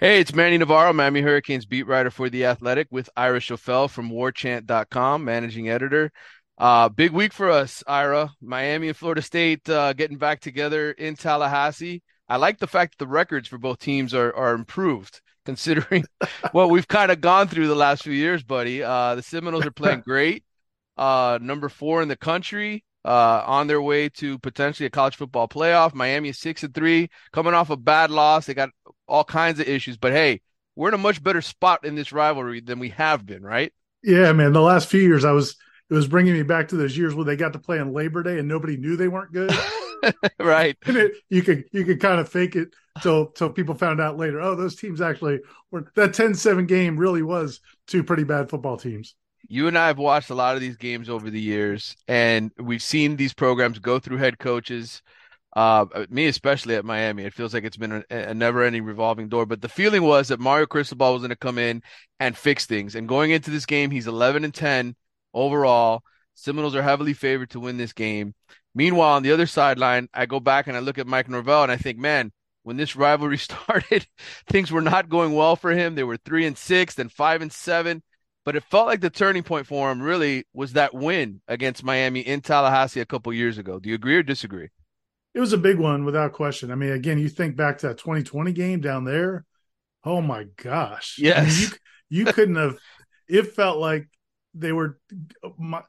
Hey, it's Manny Navarro, Miami Hurricanes beat writer for The Athletic with Ira Schoffel from warchant.com, managing editor. Uh, big week for us, Ira. Miami and Florida State uh, getting back together in Tallahassee. I like the fact that the records for both teams are, are improved considering what we've kind of gone through the last few years, buddy. Uh, the Seminoles are playing great. Uh, number four in the country uh, on their way to potentially a college football playoff. Miami is six and three, coming off a bad loss. They got all kinds of issues, but hey, we're in a much better spot in this rivalry than we have been, right? Yeah, man. The last few years, I was it was bringing me back to those years where they got to play on Labor Day and nobody knew they weren't good. right. It, you could you could kind of fake it till till people found out later. Oh, those teams actually were that 10-7 game really was two pretty bad football teams you and I have watched a lot of these games over the years, and we've seen these programs go through head coaches. Uh, me especially at Miami, it feels like it's been a, a never-ending revolving door. But the feeling was that Mario Cristobal was going to come in and fix things. And going into this game, he's 11 and 10 overall. Seminoles are heavily favored to win this game. Meanwhile, on the other sideline, I go back and I look at Mike Norvell and I think, man, when this rivalry started, things were not going well for him. They were three and six, then five and seven. But it felt like the turning point for him really was that win against Miami in Tallahassee a couple years ago. Do you agree or disagree? It was a big one without question. I mean, again, you think back to that 2020 game down there. Oh my gosh. Yes. I mean, you, you couldn't have, it felt like they were,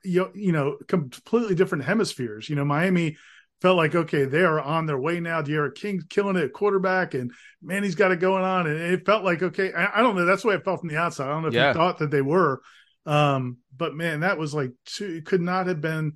you know, completely different hemispheres. You know, Miami felt like okay, they are on their way now. D'Eriq King's killing it at quarterback, and man, he's got it going on. And it felt like okay, I, I don't know. That's the way it felt from the outside. I don't know if yeah. you thought that they were, um, but man, that was like two, it could not have been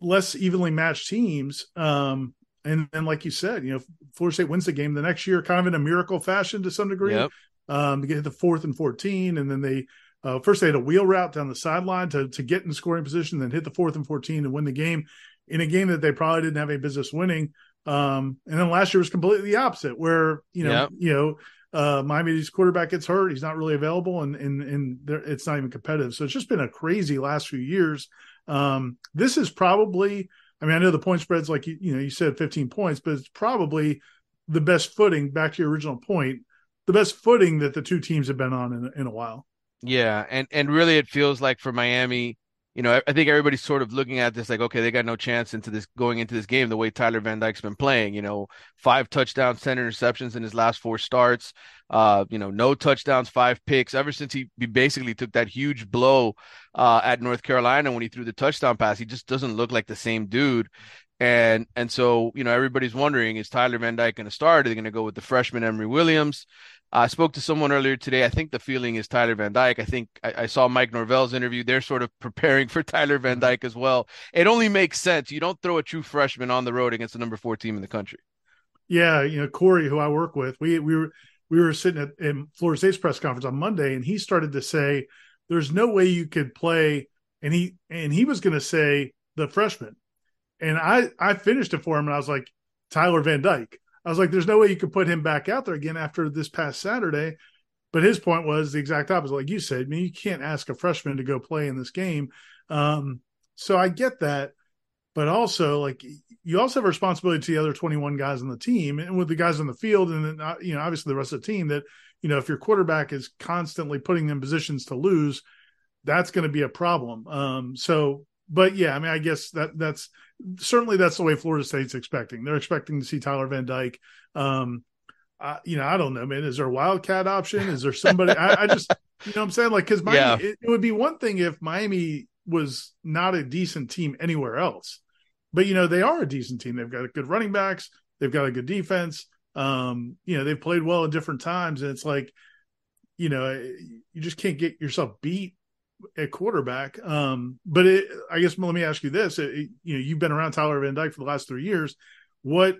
less evenly matched teams. Um, and then, like you said, you know, Florida State wins the game the next year, kind of in a miracle fashion to some degree. Yep. Um, to get the fourth and fourteen, and then they uh, first they had a wheel route down the sideline to to get in scoring position, then hit the fourth and fourteen and win the game in a game that they probably didn't have a business winning. Um, and then last year was completely the opposite, where you know, yep. you know, uh, Miami's quarterback gets hurt, he's not really available, and and and it's not even competitive. So it's just been a crazy last few years. Um, this is probably, I mean, I know the point spreads like you, you know, you said 15 points, but it's probably the best footing. Back to your original point, the best footing that the two teams have been on in, in a while. Yeah, and and really, it feels like for Miami, you know, I think everybody's sort of looking at this like, okay, they got no chance into this going into this game the way Tyler Van Dyke's been playing. You know, five touchdowns, ten interceptions in his last four starts. Uh, you know, no touchdowns, five picks. Ever since he, basically took that huge blow uh, at North Carolina when he threw the touchdown pass, he just doesn't look like the same dude. And and so you know, everybody's wondering, is Tyler Van Dyke going to start? Are they going to go with the freshman Emory Williams? I spoke to someone earlier today. I think the feeling is Tyler Van Dyke. I think I, I, saw Mike Norvell's interview. They're sort of preparing for Tyler Van Dyke as well. It only makes sense. You don't throw a true freshman on the road against the number four team in the country. Yeah, you know Corey, who I work with, we we were we were sitting at in Florida State's press conference on Monday, and he started to say, "There's no way you could play," and he and he was going to say the freshman, and I I finished it for him, and I was like Tyler Van Dyke. I was like, there's no way you could put him back out there again after this past Saturday. But his point was the exact opposite. Like you said, I mean, you can't ask a freshman to go play in this game. Um, so I get that. But also, like, you also have a responsibility to the other 21 guys on the team and with the guys on the field. And then, uh, you know, obviously the rest of the team that, you know, if your quarterback is constantly putting them in positions to lose, that's going to be a problem. Um, so, but yeah, I mean, I guess that that's certainly that's the way Florida State's expecting. They're expecting to see Tyler Van Dyke. Um, uh, you know, I don't know, man. Is there a wildcat option? Is there somebody? I, I, just, you know, what I'm saying like because Miami, yeah. it, it would be one thing if Miami was not a decent team anywhere else, but you know they are a decent team. They've got good running backs. They've got a good defense. Um, you know, they've played well at different times, and it's like, you know, you just can't get yourself beat at quarterback. Um, but it, I guess let me ask you this: it, you know, you've been around Tyler Van Dyke for the last three years. What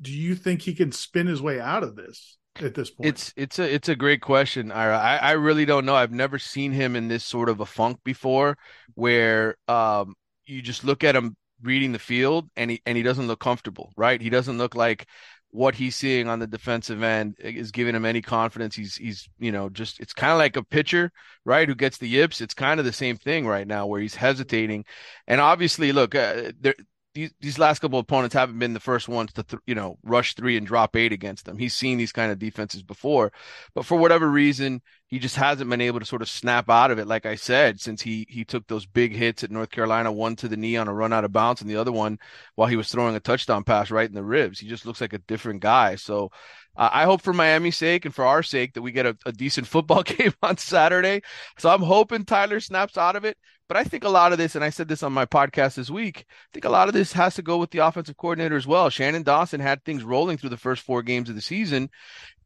do you think he can spin his way out of this at this point? It's it's a it's a great question, Ira. I, I really don't know. I've never seen him in this sort of a funk before, where um, you just look at him reading the field and he and he doesn't look comfortable, right? He doesn't look like what he's seeing on the defensive end is giving him any confidence. He's he's you know just it's kind of like a pitcher, right, who gets the yips. It's kind of the same thing right now where he's hesitating, and obviously, look, uh, there these these last couple opponents haven't been the first ones to th- you know rush three and drop eight against them. He's seen these kind of defenses before, but for whatever reason, he just hasn't been able to sort of snap out of it. Like I said, since he he took those big hits at North Carolina, one to the knee on a run out of bounds, and the other one while he was throwing a touchdown pass right in the ribs. He just looks like a different guy. So I hope for Miami's sake and for our sake that we get a, a decent football game on Saturday. So I'm hoping Tyler snaps out of it. But I think a lot of this, and I said this on my podcast this week, I think a lot of this has to go with the offensive coordinator as well. Shannon Dawson had things rolling through the first four games of the season.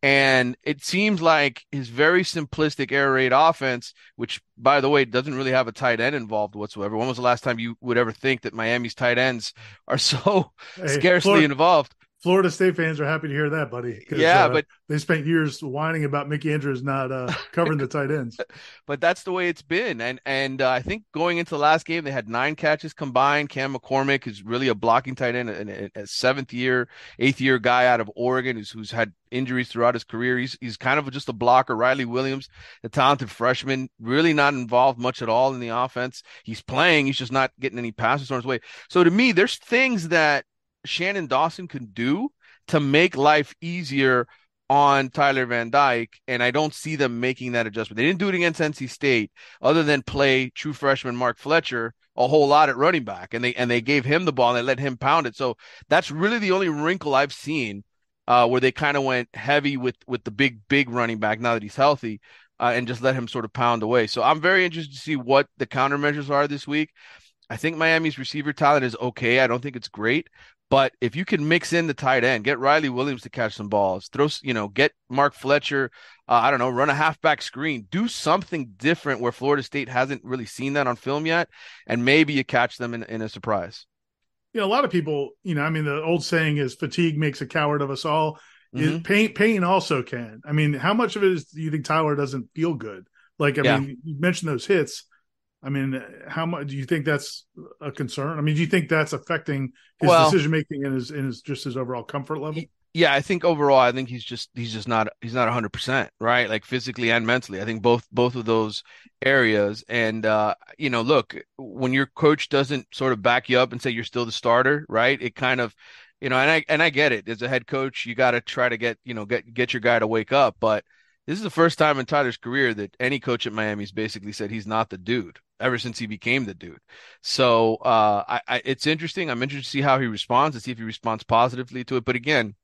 And it seems like his very simplistic air raid offense, which by the way doesn't really have a tight end involved whatsoever. When was the last time you would ever think that Miami's tight ends are so hey, scarcely Florida, involved? Florida State fans are happy to hear that, buddy. Yeah, uh, but they spent years whining about Mickey Andrews not uh, covering the tight ends. But that's the way it's been, and and uh, I think going into the last game, they had nine catches combined. Cam McCormick is really a blocking tight end, a, a seventh year, eighth year guy out of Oregon who's who's had injuries throughout his career. He's he's kind of just a blocker. Riley Williams, the talented freshman, really not involved much at all in the offense. He's playing, he's just not getting any passes on his way. So to me, there's things that Shannon Dawson can do to make life easier on Tyler Van Dyke, and I don't see them making that adjustment. They didn't do it against NC State, other than play true freshman Mark Fletcher a whole lot at running back, and they and they gave him the ball and they let him pound it. So that's really the only wrinkle I've seen uh, where they kind of went heavy with with the big big running back now that he's healthy, uh, and just let him sort of pound away. So I'm very interested to see what the countermeasures are this week. I think Miami's receiver talent is okay. I don't think it's great, but if you can mix in the tight end, get Riley Williams to catch some balls, throw, you know, get Mark Fletcher, uh, I don't know, run a halfback screen, do something different where Florida State hasn't really seen that on film yet, and maybe you catch them in, in a surprise. Know, a lot of people, you know, I mean, the old saying is fatigue makes a coward of us all. Mm-hmm. pain, pain also can. I mean, how much of it is do you think Tyler doesn't feel good? Like, I yeah. mean, you mentioned those hits. I mean, how much do you think that's a concern? I mean, do you think that's affecting his well, decision making and his and his just his overall comfort level? Yeah, I think overall, I think he's just he's just not he's not hundred percent right, like physically and mentally. I think both both of those areas. And uh, you know, look, when your coach doesn't sort of back you up and say you're still the starter, right? It kind of you know, and I and I get it. As a head coach, you got to try to get you know get get your guy to wake up, but this is the first time in Tyler's career that any coach at Miami's basically said he's not the dude ever since he became the dude. So uh, I, I, it's interesting. I'm interested to see how he responds, to see if he responds positively to it. But again,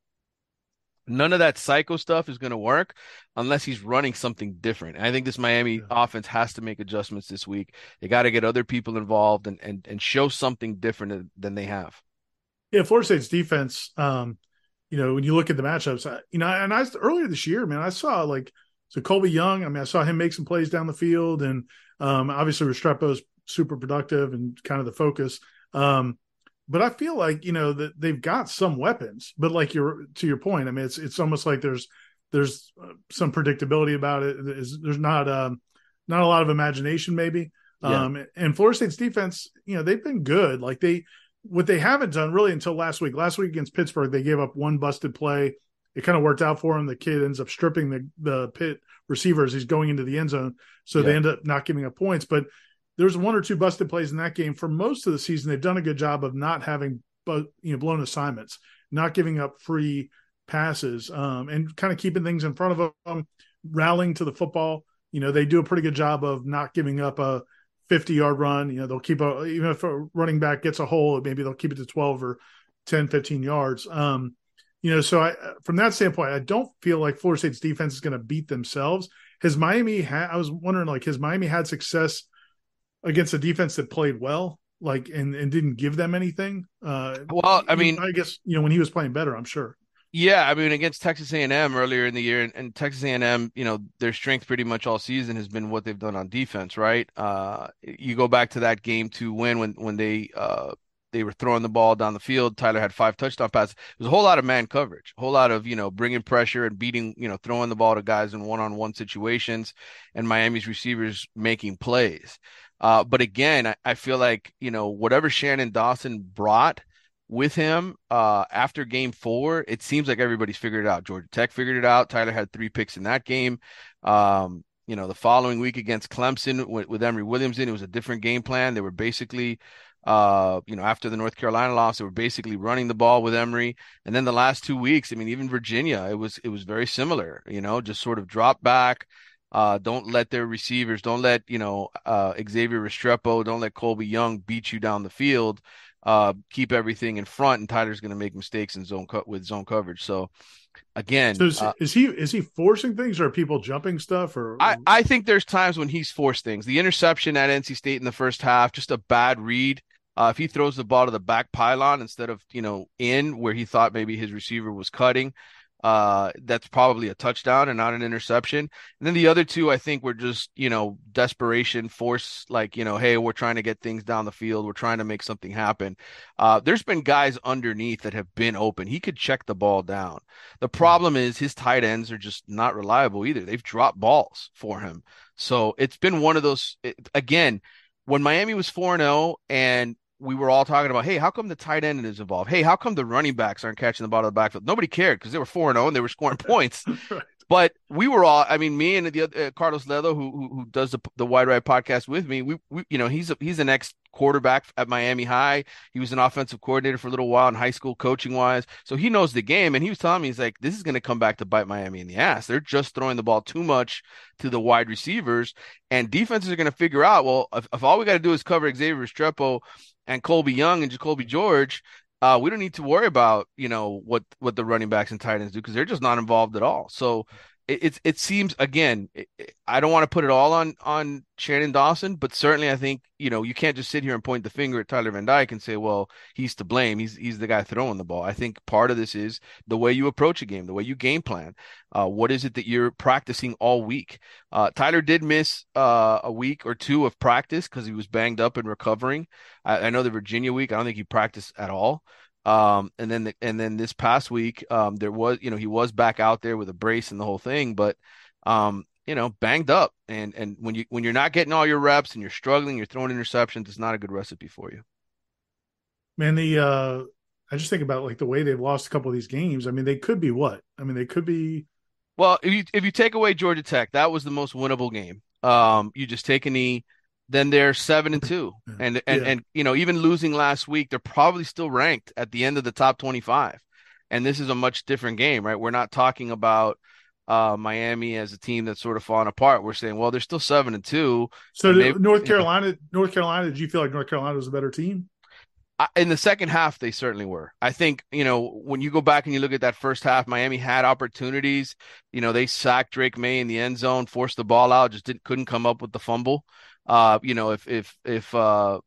none of that psycho stuff is going to work unless he's running something different. And I think this Miami yeah. offense has to make adjustments this week. They got to get other people involved and, and and show something different than they have. Yeah, Florida State's defense. Um, you know, when you look at the matchups, you know, and I earlier this year, man, I saw like so Colby Young. I mean, I saw him make some plays down the field, and um, obviously Restrepo's super productive and kind of the focus. Um, but I feel like you know that they've got some weapons, but like you're to your point, I mean, it's it's almost like there's there's uh, some predictability about it. There's, there's not um, not a lot of imagination, maybe. Yeah. Um, and Florida State's defense, you know, they've been good. Like they what they haven't done really until last week. Last week against Pittsburgh, they gave up one busted play. It kind of worked out for him. The kid ends up stripping the the Pitt receivers. He's going into the end zone, so yeah. they end up not giving up points. But there's one or two busted plays in that game. For most of the season, they've done a good job of not having, but you know, blown assignments, not giving up free passes, um, and kind of keeping things in front of them, rallying to the football. You know, they do a pretty good job of not giving up a 50 yard run. You know, they'll keep a, even if a running back gets a hole, maybe they'll keep it to 12 or 10, 15 yards. Um, you know, so I, from that standpoint, I don't feel like Florida State's defense is going to beat themselves. Has Miami had, I was wondering, like, has Miami had success against a defense that played well, like, and, and didn't give them anything? Uh, well, I mean, I guess, you know, when he was playing better, I'm sure. Yeah, I mean against Texas A&M earlier in the year, and, and, Texas A&M, you know, their strength pretty much all season has been what they've done on defense, right? Uh, you go back to that game to win when when they uh, they were throwing the ball down the field. Tyler had five touchdown passes. It was a whole lot of man coverage, a whole lot of you know bringing pressure and beating, you know, throwing the ball to guys in one on one situations, and Miami's receivers making plays. Uh, but again, I, I feel like you know whatever Shannon Dawson brought with him uh, after game four, it seems like everybody's figured it out. Georgia Tech figured it out. Tyler had three picks in that game. Um, you know, the following week against Clemson with, with Emory Williams in, it was a different game plan. They were basically Uh, you know, after the North Carolina loss, they were basically running the ball with Emory. And then the last two weeks, I mean, even Virginia, it was it was very similar. You know, just sort of drop back. Uh, don't let their receivers, don't let you know uh, Xavier Restrepo, don't let Colby Young beat you down the field. Uh, keep everything in front, and Tyler's going to make mistakes in zone cut with zone coverage. So again, so is, uh, is, he is he forcing things, or are people jumping stuff? Or I I think there's times when he's forced things. The interception at NC State in the first half, just a bad read. Uh, if he throws the ball to the back pylon instead of you know in where he thought maybe his receiver was cutting, uh, that's probably a touchdown and not an interception. And then the other two, I think, were just you know desperation, force, like you know, hey, we're trying to get things down the field, we're trying to make something happen. Uh, there's been guys underneath that have been open. He could check the ball down. The hmm. problem is his tight ends are just not reliable either. They've dropped balls for him, so it's been one of those. It, again, when Miami was four and zero oh and we were all talking about, hey, how come the tight end is involved? Hey, how come the running backs aren't catching the ball of the backfield? Nobody cared because they were four and zero oh and they were scoring points. right. But we were all, I mean, me and the uh, Carlos Ledo, who, who, who does the the Wide Right podcast with me, we, we you know he's a, he's an ex quarterback at Miami High. He was an offensive coordinator for a little while in high school, coaching wise, so he knows the game. And he was telling me, he's like, this is going to come back to bite Miami in the ass. They're just throwing the ball too much to the wide receivers, and defenses are going to figure out, well, if, if all we got to do is cover Xavier Restrepo and Colby Young and Jacolby George, uh, we don't need to worry about you know what what the running backs and tight ends do because they're just not involved at all. So it, it, seems again, it, I don't want to put it all on on Shannon Dawson, but certainly I think you know you can't just sit here and point the finger at Tyler Van Dyke and say, well, he's to blame. He's he's the guy throwing the ball. I think part of this is the way you approach a game, the way you game plan. Uh, what is it that you're practicing all week? Uh, Tyler did miss uh, a week or two of practice because he was banged up and recovering. I, I know the Virginia week, I don't think he practiced at all. Um, and then the, and then this past week, um, there was you know he was back out there with a brace and the whole thing, but um, you know, banged up. And and when you when you're not getting all your reps and you're struggling, you're throwing interceptions, it's not a good recipe for you. Man, the uh I just think about like the way they've lost a couple of these games. I mean, they could be what? I mean, they could be well, if you if you take away Georgia Tech, that was the most winnable game. Um, you just take a knee, then they're seven and two, and and yeah. and you know even losing last week, they're probably still ranked at the end of the top twenty five, and this is a much different game, right? We're not talking about uh, Miami as a team that's sort of fallen apart. We're saying, well, they're still seven and two. So and North Carolina, you know, North Carolina, did you feel like North Carolina was a better team? in the second half, they certainly were. I think, you know, when you go back and you look at that first half, Miami had opportunities. You know, they sacked Drake Maye in the end zone, forced the ball out, just didn't couldn't come up with the fumble. Uh, you know, if if if uh,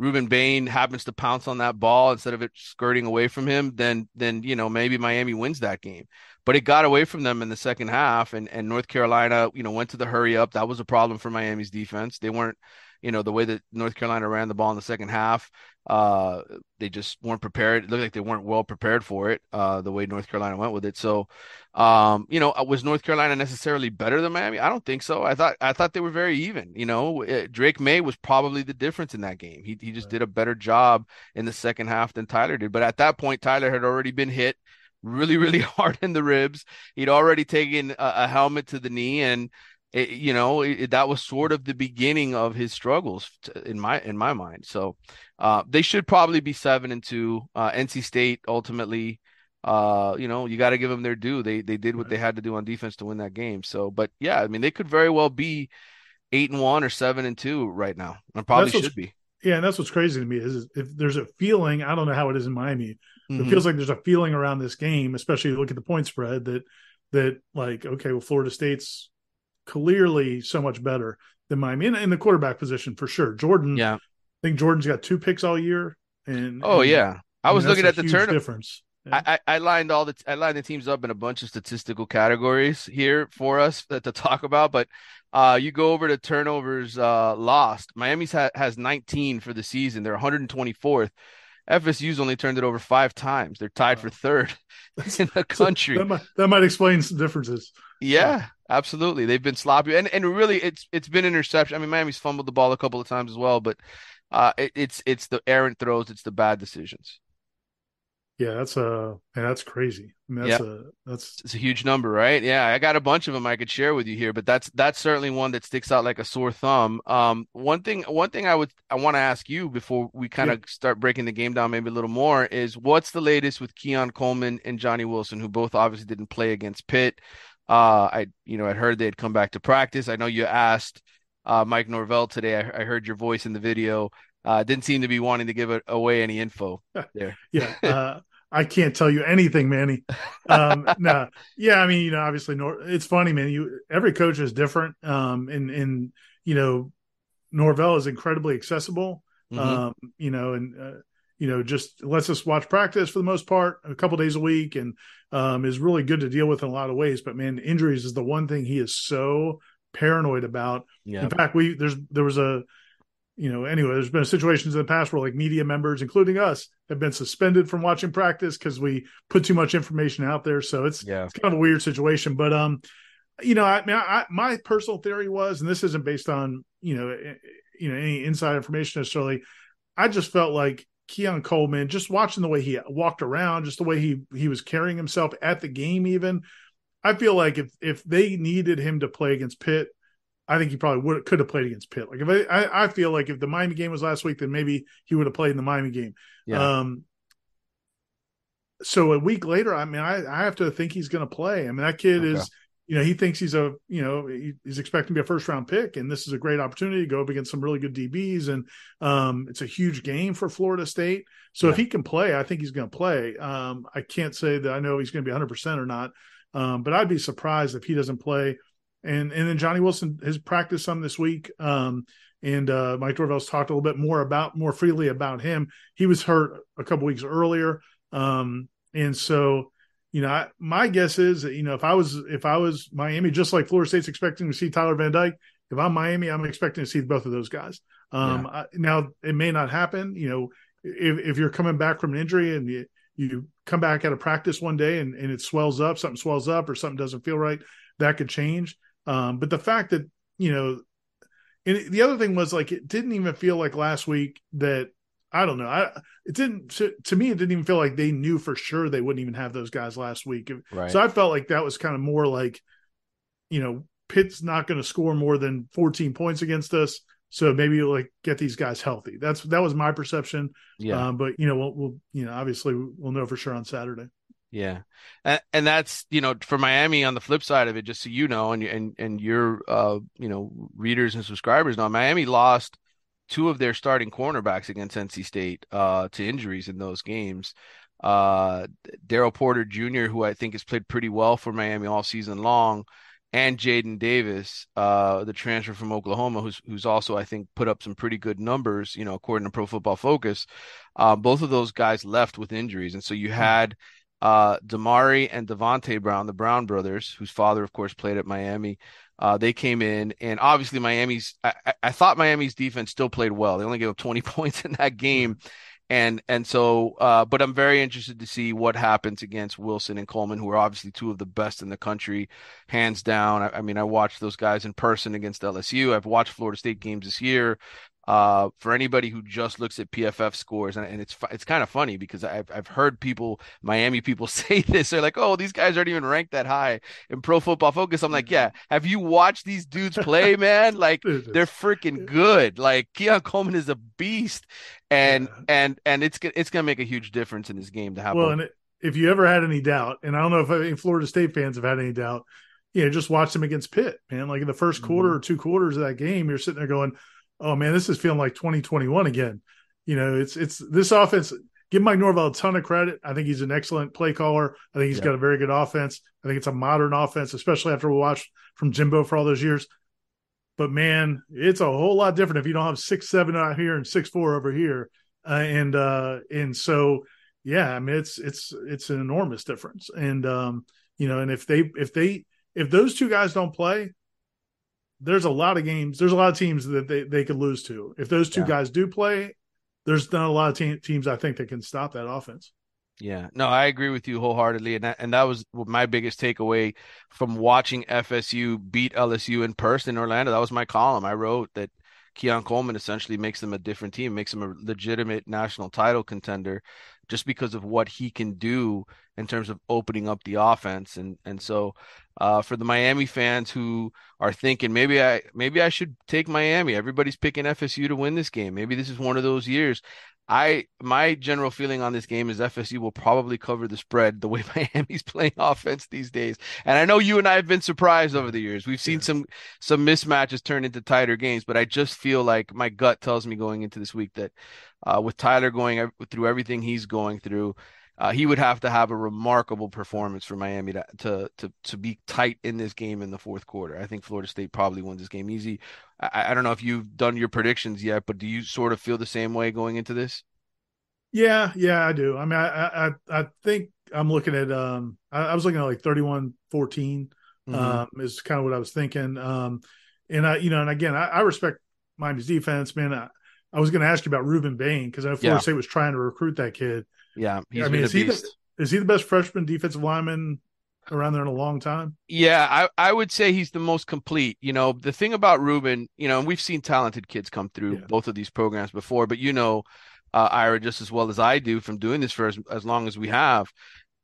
Rueben Bain happens to pounce on that ball instead of it skirting away from him, then then you know maybe Miami wins that game. But it got away from them in the second half, and and North Carolina, you know, went to the hurry up. That was a problem for Miami's defense. They weren't, you know, the way that North Carolina ran the ball in the second half. Uh, they just weren't prepared. It looked like they weren't well prepared for it. Uh, the way North Carolina went with it. So, um, you know, uh, was North Carolina necessarily better than Miami? I don't think so. I thought I thought they were very even. You know, it, Drake Maye was probably the difference in that game. He he just right. did a better job in the second half than Tyler did. But at that point, Tyler had already been hit really really hard in the ribs. He'd already taken a, a helmet to the knee and it, you know it, that was sort of the beginning of his struggles in my in my mind. So uh, they should probably be seven and two uh, nc state ultimately uh, you know you got to give them their due. They they did what they had to do on defense to win that game. So but yeah i mean they could very well be eight and one or seven and two right now and probably should be. Yeah and that's what's crazy to me is if there's a feeling i don't know how it is in miami mm-hmm. it feels like there's a feeling around this game especially look at the point spread that that like okay well florida state's clearly so much better than Miami in, in the quarterback position for sure. Jordan, yeah, I think Jordan's got two picks all year. And oh and, yeah, I was looking at the turn difference. Yeah. I, I lined all the I lined the teams up in a bunch of statistical categories here for us to, to talk about, but uh, you go over to turnovers uh, lost. Miami's ha- has 19 for the season. They're 124th. FSU's only turned it over five times. They're tied wow. for third in the country. So that, might, that might explain some differences. Yeah, absolutely. They've been sloppy, and and really, it's it's been interception. I mean, Miami's fumbled the ball a couple of times as well, but uh, it, it's it's the errant throws, it's the bad decisions. Yeah, that's a that's crazy. I mean, that's a that's it's a huge number, right? Yeah, I got a bunch of them I could share with you here, but that's that's certainly one that sticks out like a sore thumb. Um, one thing one thing I would I want to ask you before we kind of yeah. start breaking the game down maybe a little more is what's the latest with Keon Coleman and Johnny Wilson, who both obviously didn't play against Pitt. Uh, I you know I'd heard they'd come back to practice. I know you asked uh, Mike Norvell today. I, I heard your voice in the video. Uh, didn't seem to be wanting to give it away any info there. yeah. Uh, I can't tell you anything, Manny. Um, no, yeah, I mean, you know, obviously, Nor- it's funny, man. You every coach is different, um, and and you know, Norvell is incredibly accessible, mm-hmm. um, you know, and uh, you know, just lets us watch practice for the most part, a couple days a week, and um, is really good to deal with in a lot of ways. But man, injuries is the one thing he is so paranoid about. Yeah. In fact, we there's there was a you know, anyway, there's been situations in the past where like media members, including us, have been suspended from watching practice because we put too much information out there. So it's, yeah. it's kind of a weird situation. But um, you know, I mean, I, my personal theory was, and this isn't based on you know, eh, eh, you know, any inside information necessarily. I just felt like Keon Coleman, just watching the way he walked around, just the way he he was carrying himself at the game, even. I feel like if if they needed him to play against Pitt, I think he probably would could have played against Pitt. Like if I, I, I feel like if the Miami game was last week, then maybe he would have played in the Miami game. Yeah. Um, so a week later, I mean, I, I have to think he's going to play. I mean, that kid okay. is, you know, he thinks he's a, you know, he, he's expecting to be a first round pick, and this is a great opportunity to go up against some really good DBs, and um, it's a huge game for Florida State. So yeah. if he can play, I think he's going to play. Um, I can't say that I know he's going to be 100 percent or not, um, but I'd be surprised if he doesn't play and and then Johnny Wilson has practiced some this week. Um, and uh, Mike Norvell's talked a little bit more about more freely about him. He was hurt a couple weeks earlier, um, and so you know, I, my guess is that you know if I was if I was Miami, just like Florida State's expecting to see Tyler Van Dyke, if I'm Miami, I'm expecting to see both of those guys. Um, yeah. I, now it may not happen. You know, if if you're coming back from an injury and you you come back out of practice one day and, and it swells up, something swells up or something doesn't feel right, that could change. Um, but the fact that you know, and the other thing was like it didn't even feel like last week that I don't know. I it didn't to, to, me it didn't even feel like they knew for sure they wouldn't even have those guys last week. Right. So I felt like that was kind of more like, you know, Pitt's not going to score more than 14 points against us. So maybe like get these guys healthy. That's that was my perception. Yeah. Um, but you know, we'll, we'll you know obviously we'll know for sure on Saturday. Yeah, and, and that's you know for Miami on the flip side of it, just so you know, and and and your uh you know readers and subscribers know, Miami lost two of their starting cornerbacks against NC State uh to injuries in those games. Uh, Daryl Porter Jr., who I think has played pretty well for Miami all season long, and Jaden Davis, uh, the transfer from Oklahoma, who's who's also I think put up some pretty good numbers, you know, according to Pro Football Focus. Uh, both of those guys left with injuries, and so you hmm. had uh, Damari and Devonte Brown, the Brown brothers, whose father, of course, played at Miami. Uh, they came in, and obviously Miami's. I, I, thought Miami's defense still played well. They only gave up 20 points in that game, and and so. Uh, but I'm very interested to see what happens against Wilson and Coleman, who are obviously two of the best in the country, hands down. I, I mean, I watched those guys in person against LSU. I've watched Florida State games this year uh, for anybody who just looks at PFF scores, and, and it's it's kind of funny because I've I've heard people Miami people say this. They're like, "Oh, these guys aren't even ranked that high in Pro Football Focus." I'm like, "Yeah, have you watched these dudes play, man? Like they're freaking good. Like Keon Coleman is a beast, and yeah. and and it's it's gonna make a huge difference in this game to have." Well, and it, if you ever had any doubt, and I don't know if any Florida State fans have had any doubt, you know, just watch them against Pitt, man. Like in the 1st mm-hmm. quarter or two quarters of that game, you're sitting there going oh man, this is feeling like 2021 again. You know, it's it's this offense. Give Mike Norvell a ton of credit. I think he's an excellent play caller. I think he's yeah. got a very good offense. I think it's a modern offense, especially after we watched from Jimbo for all those years. But man, it's a whole lot different if you don't have six seven out here and six four over here, uh, and uh, and so yeah, I mean it's it's it's an enormous difference. And um, you know, and if they if they if those two guys don't play, there's a lot of games. There's a lot of teams that they, they could lose to. If those two yeah. guys do play, there's not a lot of te- teams I think that can stop that offense. Yeah, no, I agree with you wholeheartedly, and that, and that was my biggest takeaway from watching FSU beat LSU in person in Orlando. That was my column. I wrote that Keon Coleman essentially makes them a different team, makes them a legitimate national title contender. Just because of what he can do in terms of opening up the offense. And and so uh, for the Miami fans who are thinking maybe I maybe I should take Miami. Everybody's picking FSU to win this game. Maybe this is one of those years. I my general feeling on this game is FSU will probably cover the spread the way Miami's playing offense these days. And I know you and I have been surprised over the years. We've seen yeah. some some mismatches turn into tighter games, but I just feel like my gut tells me going into this week that uh, with Tyler going through everything he's going through, uh, he would have to have a remarkable performance for Miami to, to, to to be tight in this game in the fourth quarter. I think Florida State probably wins this game easy. I, I don't know if you've done your predictions yet, but do you sort of feel the same way going into this? Yeah, yeah, I do. I mean, I I, I think I'm looking at um I, I was looking at like 31 14 mm-hmm. um is kind of what I was thinking. Um and I you know, and again, I, I respect Miami's defense, man. I, I was going to ask you about Rueben Bain because I know Florida yeah. State was trying to recruit that kid. Yeah, I mean, is he, the, is he the best freshman defensive lineman around there in a long time? Yeah, I, I would say he's the most complete. You know, the thing about Rueben, you know, and we've seen talented kids come through yeah. both of these programs before, but you know, uh, Ira, just as well as I do from doing this for as, as long as we have.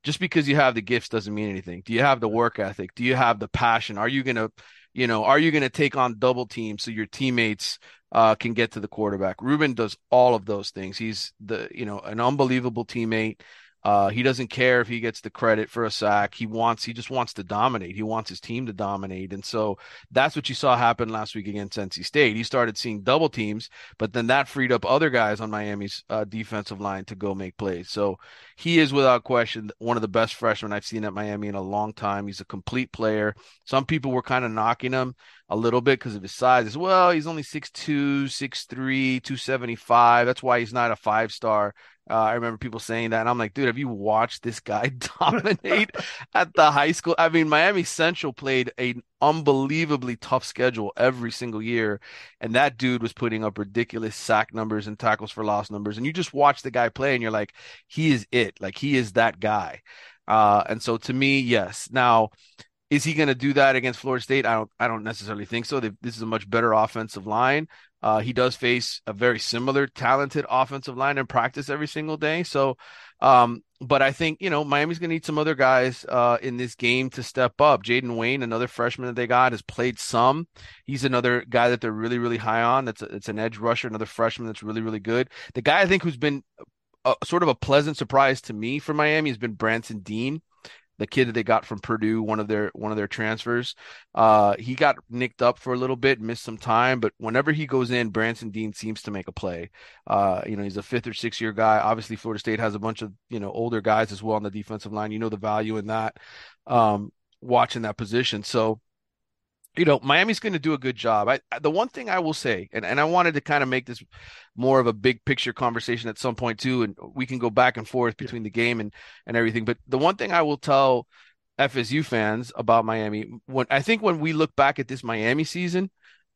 Just because you have the gifts doesn't mean anything. Do you have the work ethic? Do you have the passion? Are you gonna, you know, are you gonna take on double teams so your teammates uh, can get to the quarterback. Rueben does all of those things. He's the you know an unbelievable teammate. Uh, he doesn't care if he gets the credit for a sack. He wants, he just wants to dominate. He wants his team to dominate. And so that's what you saw happen last week against NC State. He started seeing double teams, but then that freed up other guys on Miami's uh, defensive line to go make plays. So he is without question one of the best freshmen I've seen at Miami in a long time. He's a complete player. Some people were kind of knocking him a little bit because of his size as well. He's only 6'2, 6'3, 275. That's why he's not a five star uh, I remember people saying that, and I'm like, dude, have you watched this guy dominate at the high school? I mean, Miami Central played an unbelievably tough schedule every single year, and that dude was putting up ridiculous sack numbers and tackles for loss numbers. And you just watch the guy play, and you're like, he is it. Like he is that guy. Uh, and so to me, yes. Now, is he going to do that against Florida State? I don't. I don't necessarily think so. They, this is a much better offensive line. Uh, he does face a very similar talented offensive line in practice every single day. So, um, but I think, you know, Miami's going to need some other guys uh, in this game to step up. Jaden Wayne, another freshman that they got, has played some. He's another guy that they're really, really high on. That's a, it's an edge rusher, another freshman that's really, really good. The guy I think who's been a, sort of a pleasant surprise to me for Miami has been Branson Deen the kid that they got from Purdue, one of their one of their transfers. Uh, he got nicked up for a little bit, missed some time, but whenever he goes in, Branson Deen seems to make a play. Uh, you know, he's a fifth or sixth year guy. Obviously, Florida State has a bunch of you know older guys as well on the defensive line. You know the value in that. Um, watching that position, so you know, Miami's going to do a good job. I, the one thing I will say, and, and I wanted to kind of make this more of a big picture conversation at some point too, and we can go back and forth between yeah. the game and and everything. But the one thing I will tell FSU fans about Miami, when I think when we look back at this Miami season,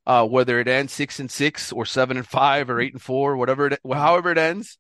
uh, whether it ends six and six or seven and five or eight and four, whatever it, however it ends,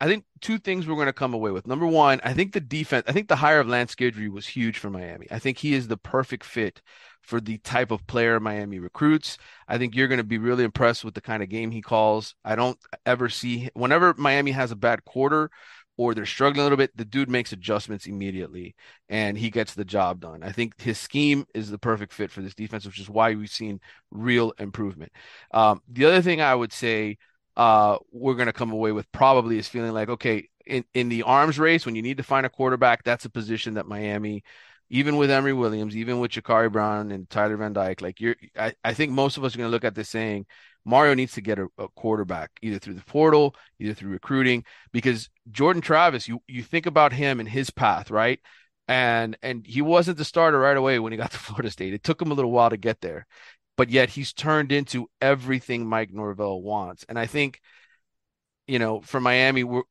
I think two things we're going to come away with. Number one, I think the defense, I think the hire of Lance Guidry was huge for Miami. I think he is the perfect fit for the type of player Miami recruits. I think you're going to be really impressed with the kind of game he calls. I don't ever see whenever Miami has a bad quarter or they're struggling a little bit, the dude makes adjustments immediately and he gets the job done. I think his scheme is the perfect fit for this defense, which is why we've seen real improvement. Um, the other thing I would say uh, we're going to come away with probably is feeling like, okay, in, in the arms race, when you need to find a quarterback, that's a position that Miami even with Emory Williams, even with Jacurri Brown and Tyler Van Dyke, like you're, I, I think most of us are going to look at this saying Mario needs to get a, a, quarterback either through the portal, either through recruiting, because Jordan Travis, you you think about him and his path, right? And and he wasn't the starter right away when he got to Florida State. It took him a little while to get there, but yet he's turned into everything Mike Norvell wants. And I think, you know, for Miami, we're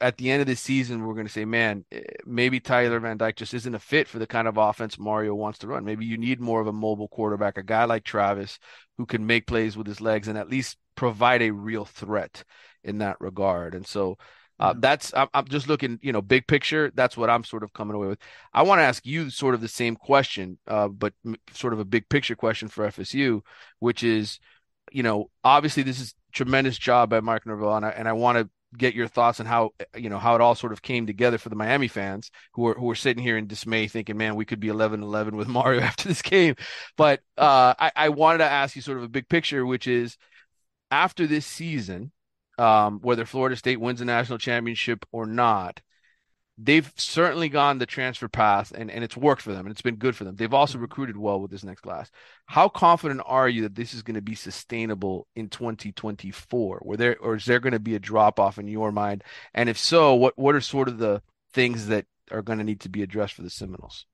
at the end of the season, we're going to say, man, eh, maybe Tyler Van Dyke just isn't a fit for the kind of offense Mario wants to run. Maybe you need more of a mobile quarterback, a guy like Travis who can make plays with his legs and at least provide a real threat in that regard. And so uh, that's I'm, I'm, just looking, you know, big picture. That's what I'm sort of coming away with. I want to ask you sort of the same question, uh, but sort of a big picture question for FSU, which is, you know, obviously this is tremendous job by Mark Norvell, and I and I want to get your thoughts on how you know how it all sort of came together for the Miami fans who are who are sitting here in dismay, thinking, "Man, we could be 11-11 with Mario after this game." But uh, I, I wanted to ask you sort of a big picture, which is after this season, um, whether Florida State wins the national championship or not, they've certainly gone the transfer path and, and it's worked for them and it's been good for them. They've also mm-hmm. recruited well with this next class. How confident are you that this is going to be sustainable in 2024? Were there or is there going to be a drop off in your mind? And if so, what what are sort of the things that are going to need to be addressed for the Seminoles?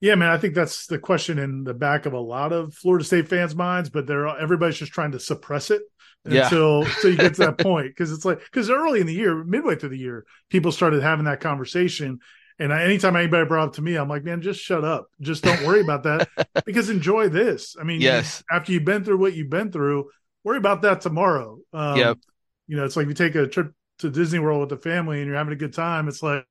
Yeah, man, I think that's the question in the back of a lot of Florida State fans' minds, but they're everybody's just trying to suppress it yeah. until until you get to that point because it's like because early in the year, midway through the year, people started having that conversation. And I, anytime anybody brought up to me, I'm like, man, just shut up. Just don't worry about that because enjoy this. I mean, yes. after you've been through what you've been through, worry about that tomorrow. Um, yep. You know, it's like you take a trip to Disney World with the family and you're having a good time. It's like,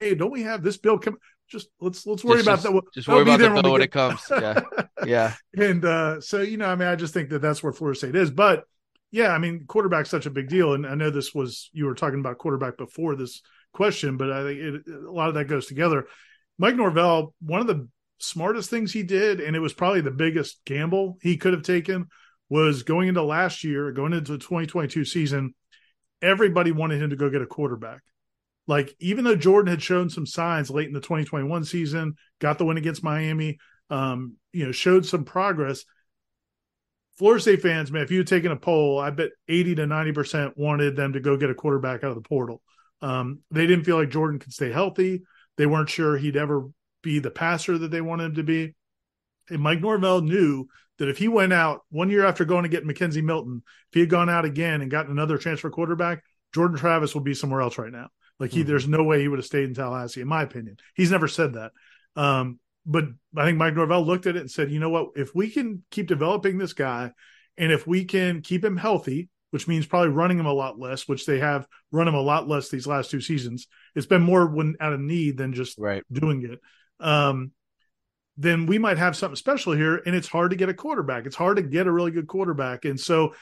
hey, don't we have this bill come? Just let's let's worry just, about just, that. Just worry about the bill when, when it comes. Yeah, yeah. and uh, so you know, I mean, I just think that that's where Florida State is, but yeah, I mean, quarterback's such a big deal, and I know this was you were talking about quarterback before this question, but I think it, a lot of that goes together. Mike Norvell, one of the smartest things he did, and it was probably the biggest gamble he could have taken, was going into last year, going into the 2022 season. Everybody wanted him to go get a quarterback. Like even though Jordan had shown some signs late in the 2021 season, got the win against Miami, um, you know, showed some progress Florida State fans, man, if you had taken a poll, I bet 80 to 90% wanted them to go get a quarterback out of the portal. Um, they didn't feel like Jordan could stay healthy. They weren't sure he'd ever be the passer that they wanted him to be. And Mike Norvell knew that if he went out one year after going to get McKenzie Milton, if he had gone out again and gotten another transfer quarterback, Jordan Travis would be somewhere else right now. Like he, mm-hmm. there's no way he would have stayed in Tallahassee, in my opinion. He's never said that. Um, but I think Mike Norvell looked at it and said, you know what? If we can keep developing this guy, and if we can keep him healthy, which means probably running him a lot less, which they have run him a lot less these last two seasons. It's been more when out of need than just right. doing it. Um, then we might have something special here. And it's hard to get a quarterback. It's hard to get a really good quarterback. And so,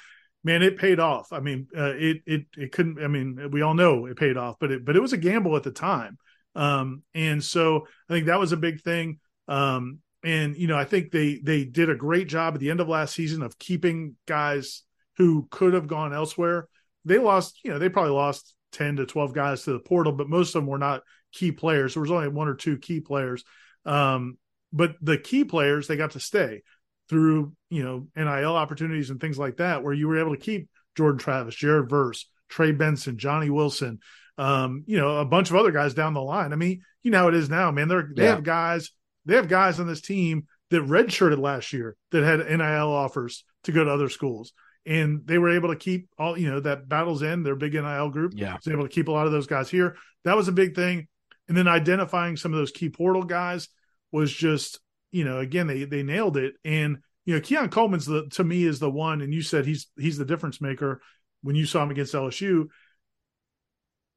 man, it paid off. I mean, uh, it it it couldn't. I mean, we all know it paid off, but it but it was a gamble at the time. Um, and so I think that was a big thing. Um, and you know, I think they they did a great job at the end of last season of keeping guys who could have gone elsewhere. They lost, you know, they probably lost 10 to 12 guys to the portal, but most of them were not key players. There was only one or two key players. Um, but the key players, they got to stay through, you know, NIL opportunities and things like that, where you were able to keep Jordan Travis, Jared Verse, Trey Benson, Johnny Wilson, um, you know, a bunch of other guys down the line. I mean, you know how it is now, man. They're, they yeah. have guys they have guys on this team that redshirted last year that had NIL offers to go to other schools. And they were able to keep all, you know, The Battle's End their big NIL group. Yeah. Was able to keep a lot of those guys here. That was a big thing. And then identifying some of those key portal guys was just, you know, again, they they nailed it. And, you know, Keon Coleman's the to me is the one, and you said he's he's the difference maker when you saw him against LSU.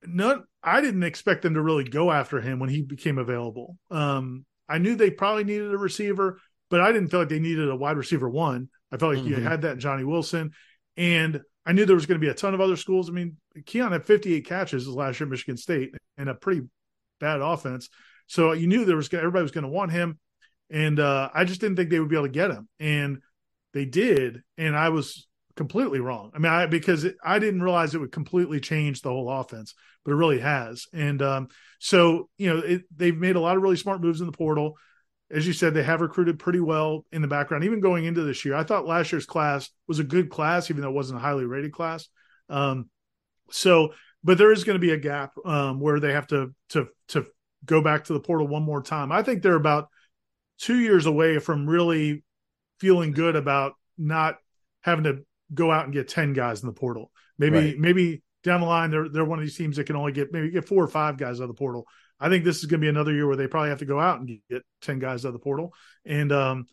None I didn't expect them to really go after him when he became available. Um, I knew they probably needed a receiver, but I didn't feel like they needed a wide receiver one. I felt like mm-hmm. you had that Johnny Wilson, and I knew there was going to be a ton of other schools. I mean, Keon had 58 catches last year at Michigan State and a pretty bad offense, so you knew there was everybody was going to want him, and uh, I just didn't think they would be able to get him, and they did, and I was completely wrong. I mean, I because it, I didn't realize it would completely change the whole offense, but it really has. And um, so you know, it, they've made a lot of really smart moves in the portal. As you said, they have recruited pretty well in the background. Even going into this year, I thought last year's class was a good class, even though it wasn't a highly rated class. Um, so, but there is going to be a gap um, where they have to to to go back to the portal one more time. I think they're about two years away from really feeling good about not having to go out and get 10 guys in the portal. Maybe, right. maybe down the line, they're, they're one of these teams that can only get maybe get four or five guys out of the portal. I think this is going to be another year where they probably have to go out and get 10 guys out of the portal. And um,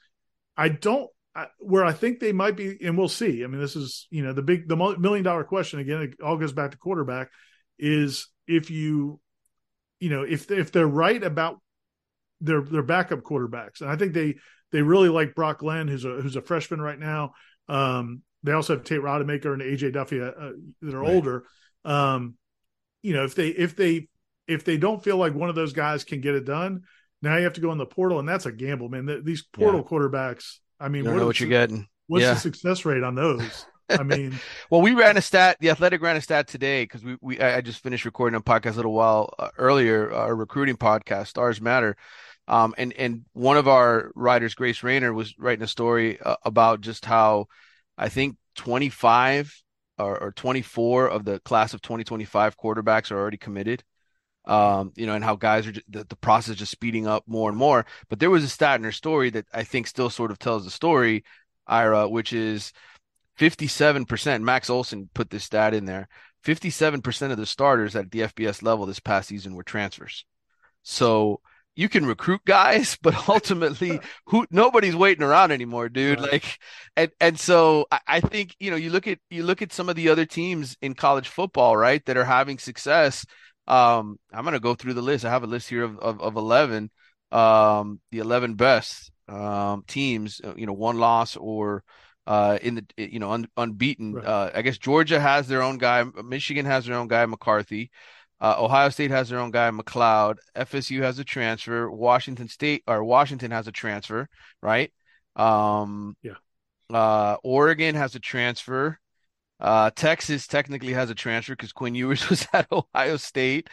I don't, I, where I think they might be, and we'll see. I mean, this is, you know, the big, the million dollar question again, it all goes back to quarterback is if you, you know, if, if they're right about their, their backup quarterbacks. And I think they, they really like Brock Glenn, who's a, who's a freshman right now. Um, they also have Tate Rodemaker and AJ Duffy uh, uh, that are right. older. um, you know, if they if they if they don't feel like one of those guys can get it done, now you have to go in the portal, and that's a gamble, man. These portal yeah. quarterbacks. I mean, what what you're getting. What's yeah. the success rate on those? I mean, well, we ran a stat. The Athletic ran a stat today because we, we I just finished recording a podcast a little while uh, earlier, our recruiting podcast, Stars Matter. Um, and and one of our writers, Grace Raynor, was writing a story uh, about just how I think 25 or, or 24 of the class of 2025 quarterbacks are already committed. Um, you know, and how guys are the, the process just speeding up more and more. But there was a stat in her story that I think still sort of tells the story, Ira, which is 57%. Max Olson put this stat in there. 57% of the starters at the FBS level this past season were transfers. So you can recruit guys, but ultimately who nobody's waiting around anymore, dude. Right. Like and and so I, I, think, you know, you look at you look at some of the other teams in college football, right, that are having success. Um, I'm gonna go through the list. I have a list here of of, of eleven, um, the eleven best um teams, uh, you know, one loss or uh in the you know un, unbeaten. Right. Uh I guess Georgia has their own guy, Michigan has their own guy, McCarthy. Uh, Ohio State has their own guy, McCord. FSU has a transfer. Washington State or Washington has a transfer, right? Um, yeah. Uh, Oregon has a transfer. Uh, Texas technically has a transfer because Quinn Ewers was at Ohio State.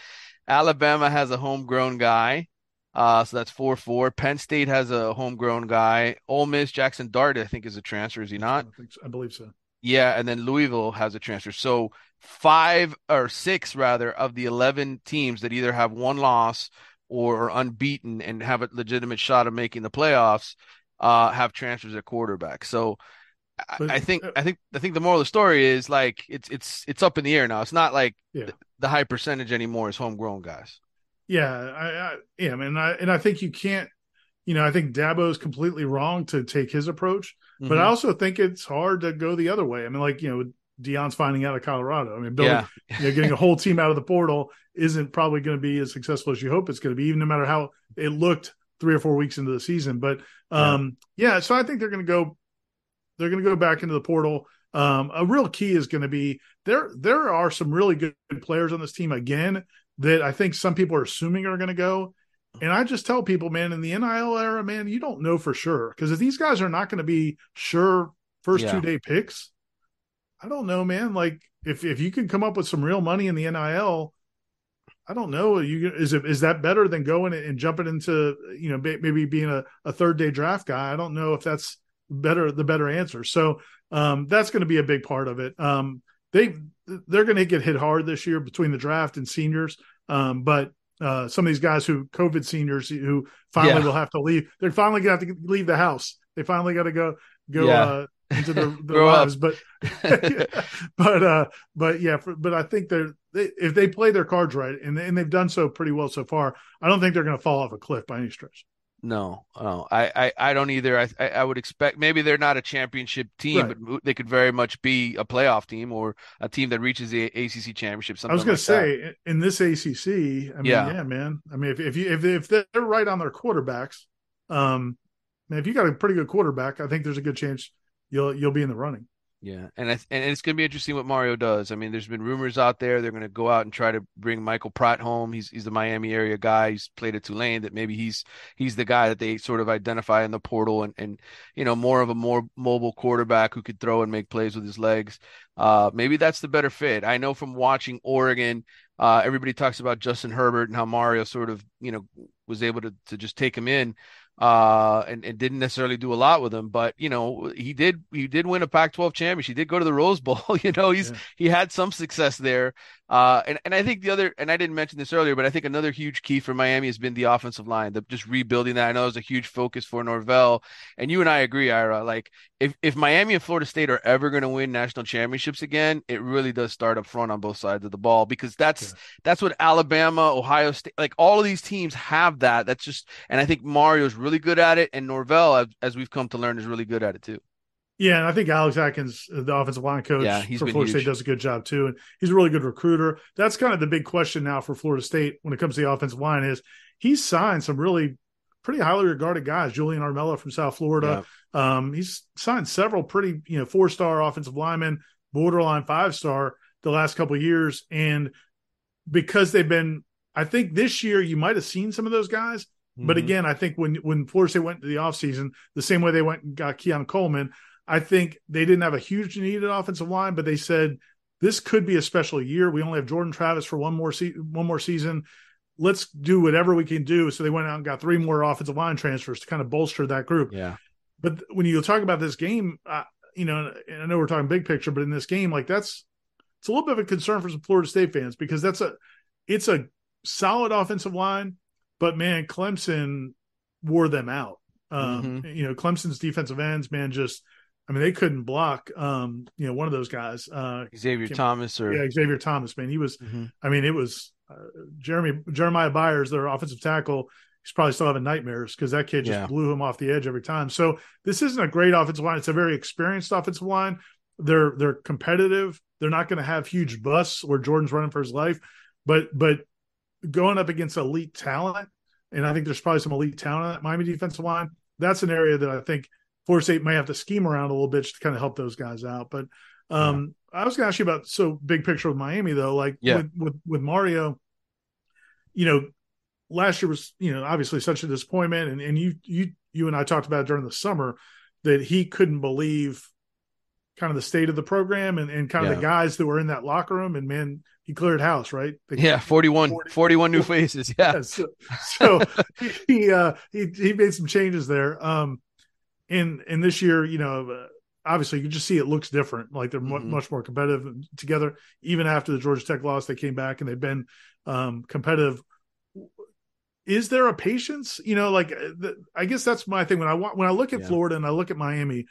Alabama has a homegrown guy. Uh, so that's four four. Penn State has a homegrown guy. Ole Miss Jackson Dart, I think, is a transfer. Is he not? I, so. I believe so. Yeah, and then Louisville has a transfer. So five or six rather of the 11 teams that either have one loss or are unbeaten and have a legitimate shot of making the playoffs uh, have transfers at quarterback. So I, I think uh, I think I think the moral of the story is like it's it's it's up in the air now. It's not like yeah. the, the high percentage anymore is homegrown guys. Yeah, I, I yeah, and I and I think you can't you know, I think Dabo is completely wrong to take his approach, mm-hmm. but I also think it's hard to go the other way. I mean, like, you know, Deion's finding out of Colorado. I mean, building, yeah. you know, getting a whole team out of the portal isn't probably going to be as successful as you hope it's going to be, even no matter how it looked three or four weeks into the season. But um, yeah. yeah, so I think they're going to go, they're going to go back into the portal. Um, a real key is going to be there. There are some really good players on this team again that I think some people are assuming are going to go. And I just tell people, man, in the NIL era, man, you don't know for sure because if these guys are not going to be sure first yeah. two day picks, I don't know, man. Like if if you can come up with some real money in the NIL, I don't know. You is it is that better than going and jumping into you know maybe being a, a third day draft guy? I don't know if that's better the better answer. So um, that's going to be a big part of it. Um, they they're going to get hit hard this year between the draft and seniors. Um, but uh, some of these guys who COVID seniors who finally yeah. will have to leave, they're finally going to have to leave the house. They finally got to go go yeah. uh, into their, their lives. But but uh, but yeah, for, but I think they're they, if they play their cards right and and they've done so pretty well so far, I don't think they're going to fall off a cliff by any stretch. No, no, I, I, I don't either. I, I would expect maybe they're not a championship team, right. but they could very much be a playoff team or a team that reaches the ACC championship. I was going like to say that. in this ACC, I mean, yeah. yeah, man. I mean, if if you if if they're right on their quarterbacks, um, man, if you got a pretty good quarterback, I think there's a good chance you'll you'll be in the running. Yeah, and I, and it's going to be interesting what Mario does. I mean, there's been rumors out there they're going to go out and try to bring Michael Pratt home. He's he's the Miami area guy. He's played at Tulane. That maybe he's he's the guy that they sort of identify in the portal and and you know more of a more mobile quarterback who could throw and make plays with his legs. Uh, maybe that's the better fit. I know from watching Oregon, uh, everybody talks about Justin Herbert and how Mario sort of you know was able to to just take him in uh, and, and didn't necessarily do a lot with him, but you know he did he did win a Pac-12 championship. He did go to the Rose Bowl. you know he's yeah. he had some success there. Uh, and and I think the other and I didn't mention this earlier, but I think another huge key for Miami has been the offensive line, the, just rebuilding that. I know it was a huge focus for Norvell, and you and I agree, Ira. Like if if Miami and Florida State are ever going to win national championships again, it really does start up front on both sides of the ball because that's yeah. that's what Alabama, Ohio State, like all of these teams have that. That's just and I think Mario's really good at it, and Norvell, as, as we've come to learn, is really good at it too. Yeah, and I think Alex Atkins, the offensive line coach yeah, for Florida huge. State, does a good job too, and he's a really good recruiter. That's kind of the big question now for Florida State when it comes to the offensive line is he's signed some really pretty highly regarded guys. Julian Armella from South Florida. Yeah. Um, he's signed several pretty you know four star offensive linemen, borderline five star. the last couple years, and because they've been, I think this year you might have seen some of those guys. Mm-hmm. But again, I think when when Florida State went to the offseason, the same way they went and got Keon Coleman, I think they didn't have a huge need at offensive line, but they said this could be a special year. We only have Jordan Travis for one more se- one more season. Let's do whatever we can do. So they went out and got three more offensive line transfers to kind of bolster that group. Yeah. But when you talk about this game, uh, you know, and I know we're talking big picture, but in this game, like that's it's a little bit of a concern for some Florida State fans because that's a it's a solid offensive line, but man, Clemson wore them out. Um, mm-hmm. You know, Clemson's defensive ends, man, just I mean, they couldn't block. Um, you know, one of those guys, uh, Xavier Thomas, or yeah, Xavier Thomas. Man, he was. Mm-hmm. I mean, it was uh, Jeremy Jeremiah Byers, their offensive tackle. He's probably still having nightmares because that kid just yeah. blew him off the edge every time. So this isn't a great offensive line. It's a very experienced offensive line. They're they're competitive. They're not going to have huge busts where Jordan's running for his life, but but going up against elite talent, and I think there's probably some elite talent at Miami defensive line. That's an area that I think Florida State may have to scheme around a little bit to kind of help those guys out. But um, yeah. I was going to ask you about so big picture with Miami though, like yeah. with, with with Mario. You know, last year was you know obviously such a disappointment, and and you you you and I talked about during the summer that he couldn't believe kind of the state of the program and, and kind of yeah. the guys that were in that locker room and man he cleared house right they, yeah 41 40, 41 new faces yeah, yeah so, so he uh he he made some changes there um and and this year, you know, obviously you just see it looks different. Like they're mm-hmm. much more competitive together. Even after the Georgia Tech loss, they came back and they've been um, competitive. Is there a patience? You know, like the, I guess that's my thing when I when I look at yeah. Florida and I look at Miami,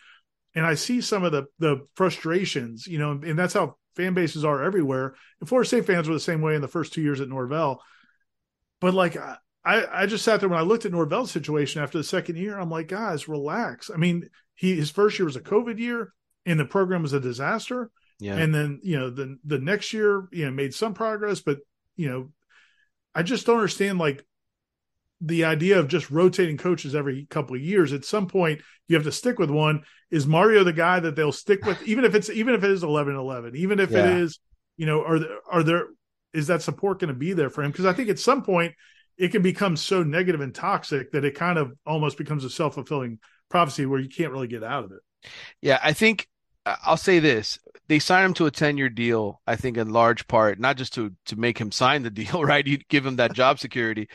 and I see some of the the frustrations. You know, and that's how fan bases are everywhere. And Florida State fans were the same way in the first two years at Norvell. But like I, I I just sat there when I looked at Norvell's situation after the second year. I'm like, guys, relax. I mean, he his first year was a COVID year, and the program was a disaster. Yeah. And then you know the the next year, you know, made some progress, but you know, I just don't understand like the idea of just rotating coaches every couple of years. At some point, you have to stick with one. Is Mario the guy that they'll stick with, even if it's even if it is 11-11, even if yeah. it is, you know, are there, are there is that support going to be there for him? Because I think at some point it can become so negative and toxic that it kind of almost becomes a self-fulfilling prophecy where you can't really get out of it. Yeah, I think uh, I'll say this. They signed him to a 10-year deal, I think in large part, not just to to make him sign the deal, right? You give him that job security,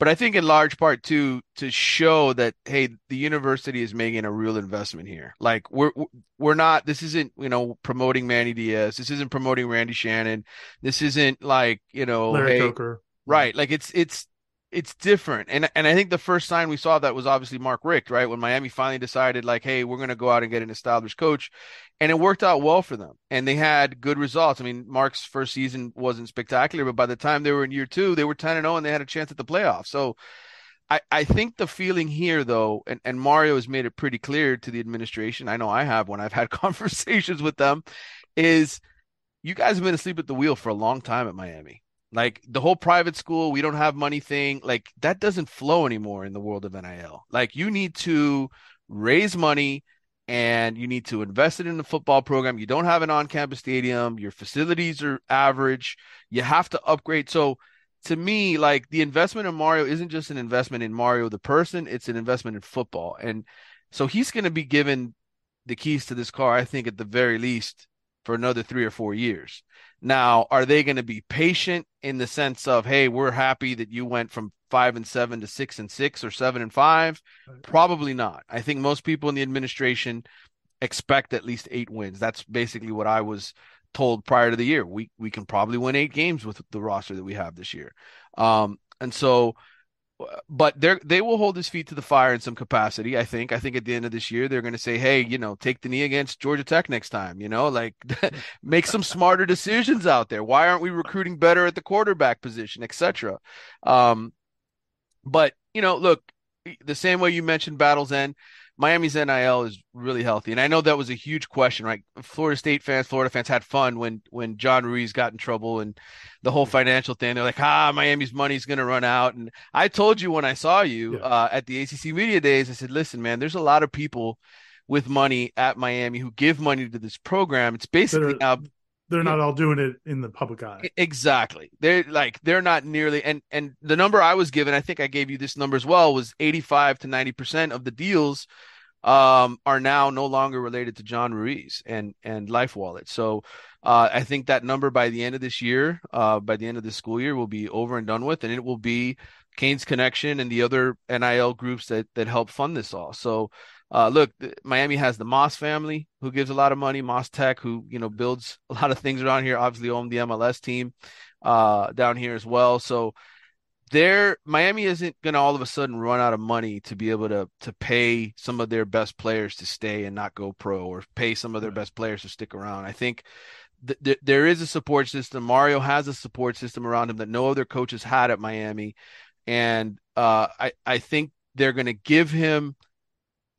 but I think in large part too to show that hey, the university is making a real investment here. Like we're we're not this isn't, you know, promoting Manny Diaz. This isn't promoting Randy Shannon. This isn't like, you know, Larry hey, Coker. Right. Like it's it's it's different. And and I think the first sign we saw that was obviously Mark Richt, right? When Miami finally decided like, hey, we're going to go out and get an established coach. And it worked out well for them. And they had good results. I mean, Mark's first season wasn't spectacular, but by the time they were in year 2, they were 10 and 0 and they had a chance at the playoffs. So I, I think the feeling here though, and, and Mario has made it pretty clear to the administration. I know I have when I've had conversations with them, is you guys have been asleep at the wheel for a long time at Miami like the whole private school, we don't have money thing, like that doesn't flow anymore in the world of NIL. Like you need to raise money and you need to invest it in the football program. You don't have an on-campus stadium, your facilities are average. You have to upgrade. So to me, like the investment in Mario isn't just an investment in Mario the person, it's an investment in football. And so he's going to be given the keys to this car, I think, at the very least, for another three or four years. Now, are they going to be patient in the sense of, hey, we're happy that you went from five and seven to six and six or seven and five? Probably not. I think most people in the administration expect at least eight wins. That's basically what I was told prior to the year. We we can probably win eight games with the roster that we have this year. Um, and so but they they will hold his feet to the fire in some capacity. I think. I think at the end of this year, they're going to say, "Hey, you know, take the knee against Georgia Tech next time." You know, like make some smarter decisions out there. Why aren't we recruiting better at the quarterback position, etc. Um, but you know, look, the same way you mentioned Battle's End, Miami's NIL is really healthy, and I know that was a huge question. Right, Florida State fans, Florida fans had fun when when John Ruiz got in trouble and the whole financial thing. They're like, ah, Miami's money's going to run out. And I told you when I saw you yeah. uh, at the ACC Media Days, I said, listen, man, there's a lot of people with money at Miami who give money to this program. It's basically now they're not all doing it in the public eye. Exactly. They're like they're not nearly and and the number I was given, I think I gave you this number as well, was 85 to 90% of the deals um are now no longer related to John Ruiz and and LifeWallet. So uh I think that number by the end of this year, uh by the end of the school year will be over and done with and it will be Canes Connection and the other NIL groups that that help fund this all. So uh, look, Miami has the Mas family who gives a lot of money, MasTec, who you know builds a lot of things around here. Obviously, own the MLS team uh, down here as well. So there, Miami isn't going to all of a sudden run out of money to be able to to pay some of their best players to stay and not go pro, or pay some of their best players to stick around. I think th- th- there is a support system. Mario has a support system around him that no other coaches had at Miami, and uh, I I think they're going to give him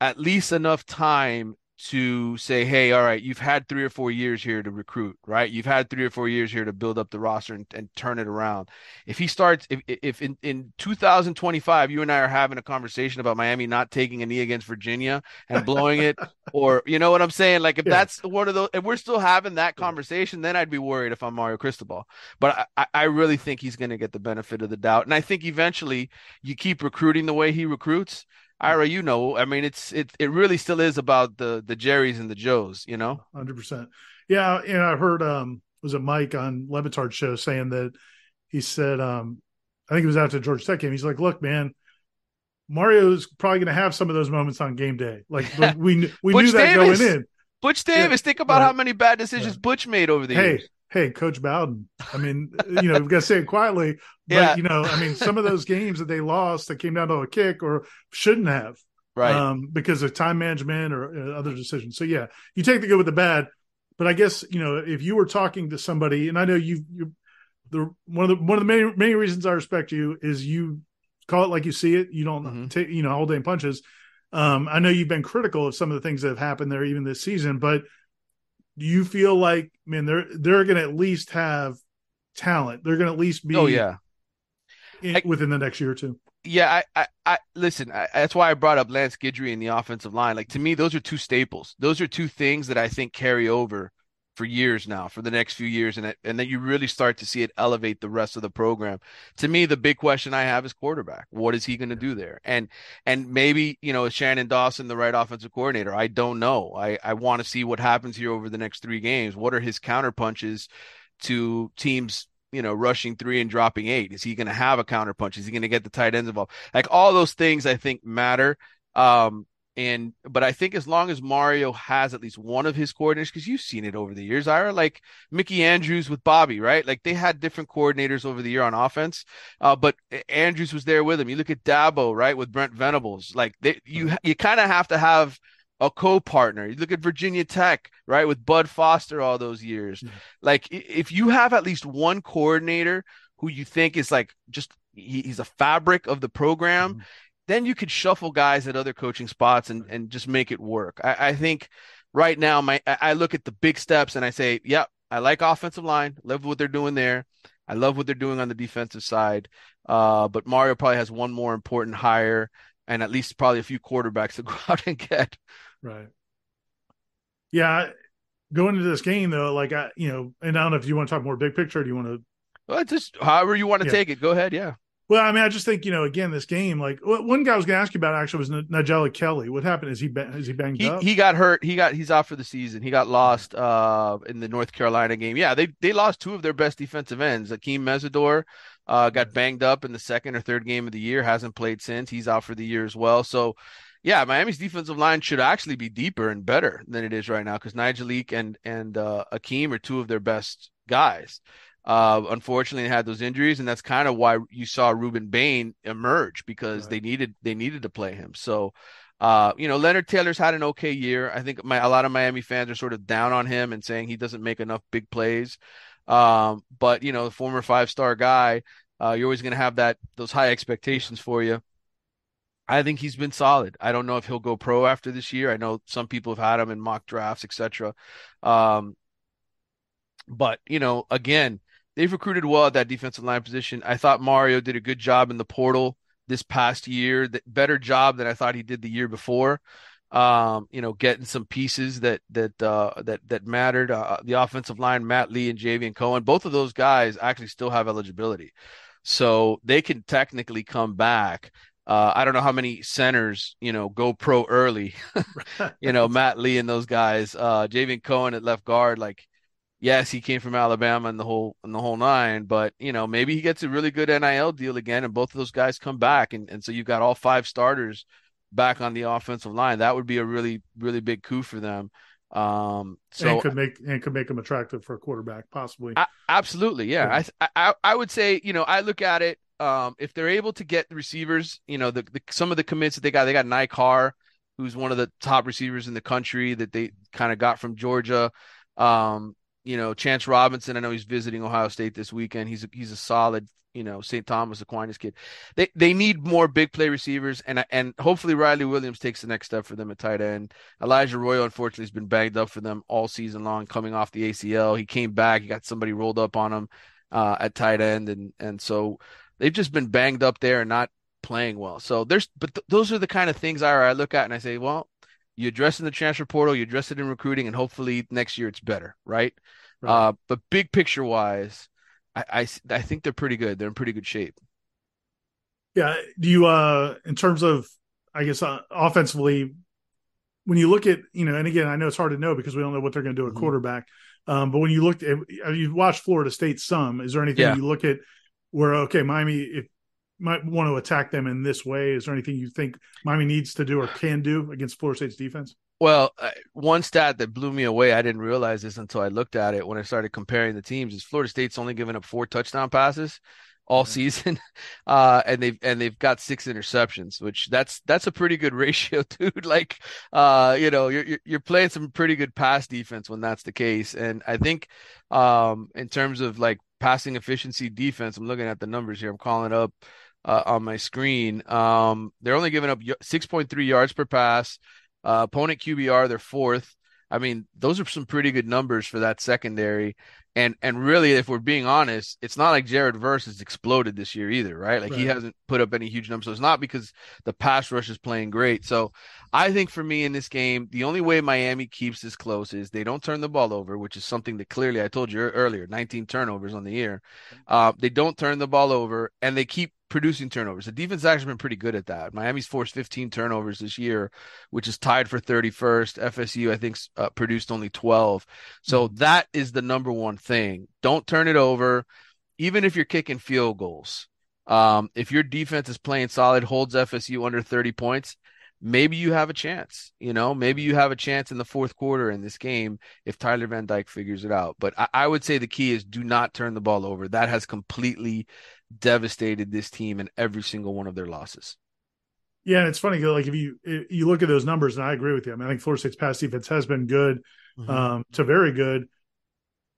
at least enough time to say, hey, all right, you've had three or four years here to recruit, right? You've had three or four years here to build up the roster and, and turn it around. If he starts, if, if in, in 2025, you and I are having a conversation about Miami not taking a knee against Virginia and blowing it, or you know what I'm saying? Like if yeah. that's one of those, if we're still having that conversation, then I'd be worried if I'm Mario Cristobal. But I, I really think he's going to get the benefit of the doubt. And I think eventually you keep recruiting the way he recruits Ira, you know, I mean, it's it it really still is about the the Jerrys and the Joes, you know. Hundred percent. Yeah, and I heard um was it Mike on Le Batard's show saying that he said um I think it was after the Georgia Tech game. He's like, look, man, Mario's probably going to have some of those moments on game day. Like we we knew that Davis. going in. Butch Davis, yeah, think about right. how many bad decisions yeah. Butch made over the hey, years hey, Coach Bowden. I mean, you know, we've got to say it quietly, but yeah. you know, I mean, some of those games that they lost that came down to a kick or shouldn't have, right? Um, because of time management or uh, other decisions. So yeah, you take the good with the bad. But I guess you know, if you were talking to somebody, and I know you, you, the one of the one of the main main reasons I respect you is you call it like you see it. You don't mm-hmm. take you know all day punches. Um, I know you've been critical of some of the things that have happened there even this season, but do you feel like man they're they're going to at least have talent? They're going to at least be oh yeah in, I, within the next year or two. Yeah, I, I, I listen. I, that's why I brought up Lance Guidry in the offensive line. Like to me, those are two staples. Those are two things that I think carry over for years now, for the next few years, and and then you really start to see it elevate the rest of the program. To me, the big question I have is quarterback. What is he going to do there? And and maybe you know is Shannon Dawson the right offensive coordinator? I don't know. I I want to see what happens here over the next three games. What are his counter punches to teams you know, rushing three and dropping eight? Is he going to have a counter punch? Is he going to get the tight ends involved? Like all those things, I think matter. Um, and but I think as long as Mario has at least one of his coordinators, because you've seen it over the years, Ira, like Mickey Andrews with Bobby, right? Like they had different coordinators over the year on offense, uh, but Andrews was there with him. You look at Dabo, right, with Brent Venables. Like they, you you kind of have to have a co-partner. You look at Virginia Tech, right, with Bud Foster all those years. Mm-hmm. Like if you have at least one coordinator who you think is like just he, he's a fabric of the program. Mm-hmm then you could shuffle guys at other coaching spots and, and just make it work. I, I think right now, my I look at the big steps and I say, yep, I like offensive line, love what they're doing there. I love what they're doing on the defensive side. Uh, but Mario probably has one more important hire and at least probably a few quarterbacks to go out and get. Right. Yeah. Going into this game though, like I, you know, and I don't know if you want to talk more big picture. do you want to? Well, just however you want to yeah. take it. Go ahead. Yeah. Well, I mean, I just think you know, again, this game. Like one guy I was going to ask you about actually was Nyjalik Kelly. What happened? Is he is he banged he, up? He got hurt. He got he's out for the season. He got lost uh, in the North Carolina game. Yeah, they they lost two of their best defensive ends. Akeem Mesidor uh, got banged up in the second or third game of the year. Hasn't played since. He's out for the year as well. So. Yeah, Miami's defensive line should actually be deeper and better than it is right now because Nigel and and uh, Akeem are two of their best guys. Uh, unfortunately, they had those injuries, and that's kind of why you saw Rueben Bain emerge because right. they needed they needed to play him. So, uh, you know, Leonard Taylor's had an okay year. I think my, a lot of Miami fans are sort of down on him and saying he doesn't make enough big plays. Um, but you know, the former five star guy, uh, you're always going to have that those high expectations for you. I think he's been solid. I don't know if he'll go pro after this year. I know some people have had him in mock drafts, etc. Um, but you know, again, they've recruited well at that defensive line position. I thought Mario did a good job in the portal this past year, that better job than I thought he did the year before. Um, you know, getting some pieces that that uh, that that mattered. Uh, the offensive line, Matt Lee and Javion Cohen, both of those guys actually still have eligibility, so they can technically come back. Uh, I don't know how many centers, you know, go pro early. you know, Matt Lee and those guys. Uh, Javion Cohen at left guard, like yes, he came from Alabama and the whole and the whole nine, but you know, maybe he gets a really good NIL deal again and both of those guys come back and, and so you've got all five starters back on the offensive line. That would be a really, really big coup for them. Um, so and could make and could make them attractive for a quarterback, possibly. I, absolutely, yeah. I, I I would say, you know, I look at it. Um, if they're able to get the receivers, you know, the, the some of the commits that they got, they got Nick Carr, who's one of the top receivers in the country that they kind of got from Georgia. Um, you know, Chance Robinson. I know he's visiting Ohio State this weekend. He's a, he's a solid, you know, St. Thomas Aquinas kid. They they need more big play receivers, and and hopefully Riley Williams takes the next step for them at tight end. Elijah Arroyo unfortunately, has been banged up for them all season long, coming off the ACL. He came back, he got somebody rolled up on him uh, at tight end, and and so they've just been banged up there and not playing well. So there's, but th- those are the kind of things I, I look at and I say, well, you address in the transfer portal, you address it in recruiting, and hopefully next year it's better, right? Right. Uh, but big picture wise, I, I I think they're pretty good. They're in pretty good shape. Yeah. Do you uh in terms of I guess uh, offensively, when you look at you know, and again, I know it's hard to know because we don't know what they're going to do at mm-hmm. quarterback. Um, but when you looked at you watched Florida State some, is there anything yeah. you look at where okay, Miami if might want to attack them in this way? Is there anything you think Miami needs to do or can do against Florida State's defense? Well, uh, one stat that blew me away, I didn't realize this until I looked at it when I started comparing the teams, is Florida State's only given up four touchdown passes all season, uh, and they've and they've got six interceptions, which that's that's a pretty good ratio, dude. Like, uh, you know, you're you're playing some pretty good pass defense when that's the case, and I think, um, in terms of like passing efficiency defense, I'm looking at the numbers here. I'm calling up uh, on my screen. Um, they're only giving up 6.3 yards per pass. Uh, opponent QBR, they're fourth. I mean, those are some pretty good numbers for that secondary. And and really, if we're being honest, it's not like Jared Verse has exploded this year either, right? Like right. he hasn't put up any huge numbers. So it's not because the pass rush is playing great. So I think for me in this game, the only way Miami keeps this close is they don't turn the ball over, which is something that clearly I told you earlier, 19 turnovers on the year. Uh, they don't turn the ball over, and they keep producing turnovers. The defense has actually been pretty good at that. Miami's forced 15 turnovers this year, which is tied for 31st. FSU, I think, uh, produced only 12. So mm-hmm. that is the number one thing. Don't turn it over, even if you're kicking field goals. Um, if your defense is playing solid, holds FSU under 30 points, maybe you have a chance. You know, maybe you have a chance in the fourth quarter in this game if Tyler Van Dyke figures it out. But I, I would say the key is do not turn the ball over. That has completely devastated this team in every single one of their losses. Yeah, and it's funny. Like if you if you look at those numbers, and I agree with you. I mean, I think Florida State's pass defense has been good mm-hmm. um, to very good.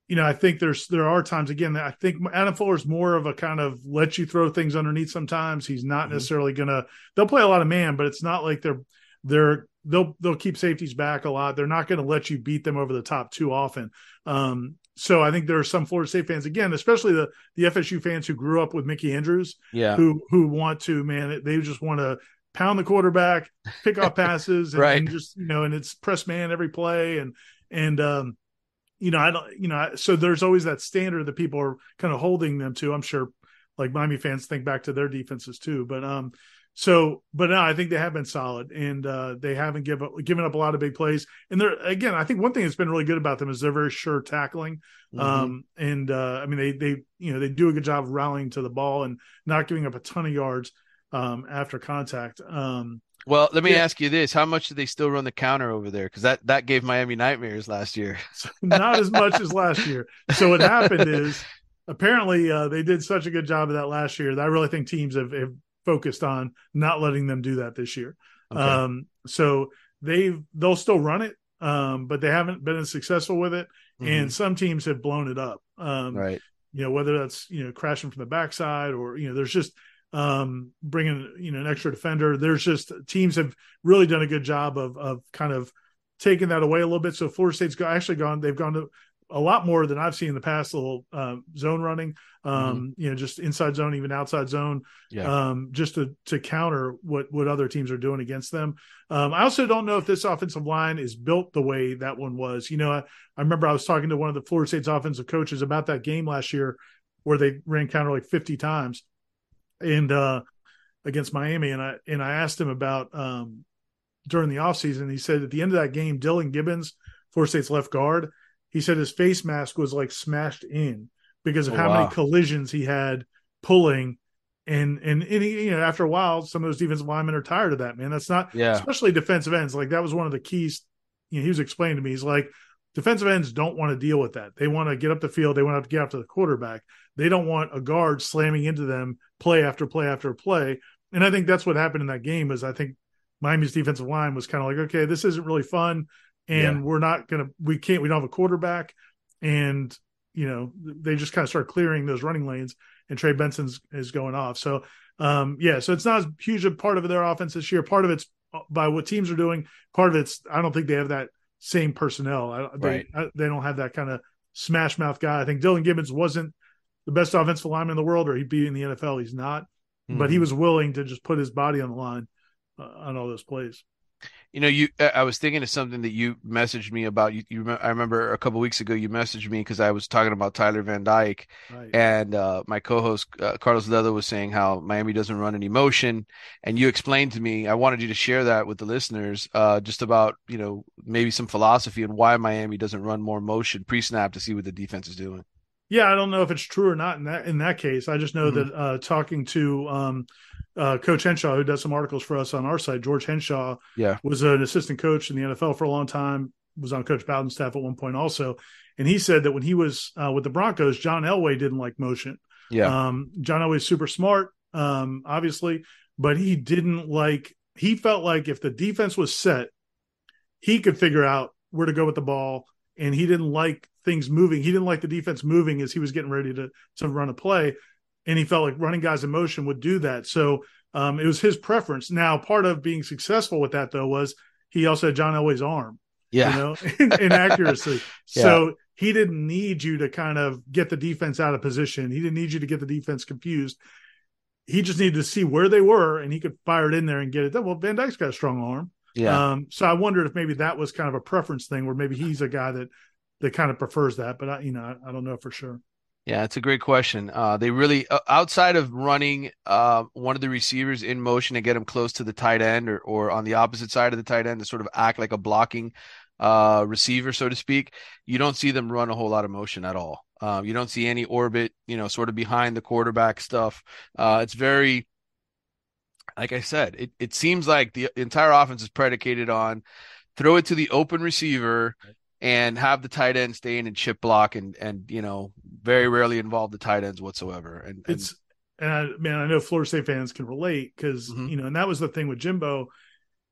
You know, I think there's there are times again that I think Adam Fuller's more of a kind of let you throw things underneath. Sometimes he's not mm-hmm. necessarily gonna. They'll play a lot of man, but it's not like they're they're they'll they'll keep safeties back a lot. They're not going to let you beat them over the top too often. Um, so I think there are some Florida State fans again, especially the the FSU fans who grew up with Mickey Andrews, yeah, who who want to man, they just want to pound the quarterback, pick off passes, and, right. and, just you know, and it's press man every play, and and um, you know, I don't, you know, so there's always that standard that people are kind of holding them to. I'm sure, like Miami fans think back to their defenses too, but um, so, but no, I think they have been solid, and uh, they haven't given up, given up a lot of big plays. And they're again, I think one thing that's been really good about them is they're very sure tackling. Mm-hmm. Um, and uh, I mean, they they you know they do a good job of rallying to the ball and not giving up a ton of yards um, after contact. Um, well, let me yeah. ask you this: How much do they still run the counter over there? Because that that gave Miami nightmares last year. not as much as last year. So what happened is apparently uh, they did such a good job of that last year that I really think teams have, have focused on not letting them do that this year. Okay. Um, so they they'll still run it, um, but they haven't been as successful with it. Mm-hmm. And some teams have blown it up. Um, right. You know whether that's you know crashing from the backside or you know there's just um, bringing you know an extra defender. There's just teams have really done a good job of of kind of taking that away a little bit. So Florida State's actually gone. They've gone to a lot more than I've seen in the past. Little uh, zone running, um, mm-hmm. you know, just inside zone, even outside zone, yeah. um, just to to counter what what other teams are doing against them. Um, I also don't know if this offensive line is built the way that one was. You know, I, I remember I was talking to one of the Florida State's offensive coaches about that game last year where they ran counter like 50 times, and uh, against Miami, and I and I asked him about um, during the offseason. He said at the end of that game, Dillan Gibbons, Florida State's left guard he said his face mask was like smashed in because of oh, how wow. many collisions he had pulling and and, and he, you know after a while some of those defensive linemen are tired of that man. That's not yeah. especially defensive ends. Like that was one of the keys you know he was explaining to me he's like defensive ends don't want to deal with that. They want to get up the field. They want to get after the quarterback. They don't want a guard slamming into them play after play after play. And i think that's what happened in that game is i think miami's defensive line was kind of like okay this isn't really fun and yeah. we're not gonna we can't we don't have a quarterback and you know they just kind of start clearing those running lanes and Trey Benson's is going off. So um yeah, so it's not as huge a part of their offense this year. Part of it's by what teams are doing. Part of it's I don't think they have that same personnel. I, they right. I, they don't have that kind of smash mouth guy. I think Dillan Gibbons wasn't the best offensive lineman in the world, or he'd be in the NFL. He's not, mm-hmm. but he mm-hmm. was willing to just put his body on the line uh, on all those plays. You know, you. I was thinking of something that you messaged me about. You, you I remember a couple weeks ago you messaged me because I was talking about Tyler Van Dyke, right. and uh, my co-host uh, Carlos Leather was saying how Miami doesn't run any motion, and you explained to me. I wanted you to share that with the listeners, uh, just about you know maybe some philosophy and why Miami doesn't run more motion pre-snap to see what the defense is doing. Yeah, I don't know if it's true or not in that in that case. I just know mm-hmm. that uh, talking to um, uh, Coach Henshaw, who does some articles for us on our site, George Henshaw, yeah, was an assistant coach in the NFL for a long time. Was on Coach Bowden's staff at one point also, and he said that when he was uh, with the Broncos, John Elway didn't like motion. Yeah, um, John Elway's super smart, um, obviously, but he didn't like. He felt like if the defense was set, he could figure out where to go with the ball, and he didn't like things moving. He didn't like the defense moving as he was getting ready to to run a play and he felt like running guys in motion would do that. So um, it was his preference. Now, part of being successful with that though was he also had John Elway's arm, yeah, you know, in, in accuracy. yeah. So he didn't need you to kind of get the defense out of position. He didn't need you to get the defense confused. He just needed to see where they were, and he could fire it in there and get it done. Well, Van Dyke's got a strong arm. Yeah. Um, so I wondered if maybe that was kind of a preference thing, where maybe he's a guy that that kind of prefers that. But I, you know, I, I don't know for sure. Yeah, it's a great question. Uh, they really, uh, outside of running uh, one of the receivers in motion to get him close to the tight end or, or on the opposite side of the tight end to sort of act like a blocking uh, receiver, so to speak, you don't see them run a whole lot of motion at all. Uh, you don't see any orbit, you know, sort of behind the quarterback stuff. Uh, it's very, like I said, it, it seems like the entire offense is predicated on throw it to the open receiver and have the tight end stay in and chip block and and you know very rarely involve the tight ends whatsoever. And, and it's and I, man, I know Florida State fans can relate because mm-hmm. you know, and that was the thing with Jimbo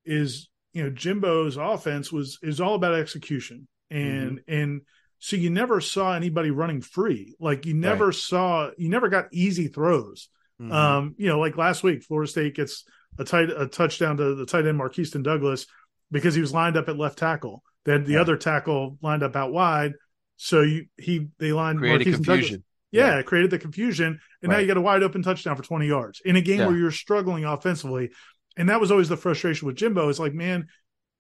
is you know Jimbo's offense was is all about execution and mm-hmm. and so you never saw anybody running free like you never right. saw you never got easy throws mm-hmm. um you know like last week Florida State gets a tight a touchdown to the tight end Markeston Douglas because he was lined up at left tackle they had the yeah. other tackle lined up out wide, so you, he they lined created Marquise confusion. Yeah, yeah, created the confusion, and right. now you got a wide open touchdown for twenty yards in a game yeah. where you're struggling offensively. And that was always the frustration with Jimbo. It's like, man,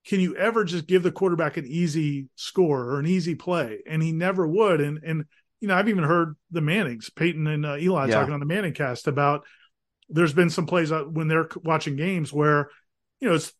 can you ever just give the quarterback an easy score or an easy play? And he never would. And and you know, I've even heard the Mannings, Peyton and uh, Eli yeah. talking on the ManningCast about there's been some plays when they're watching games where you know it's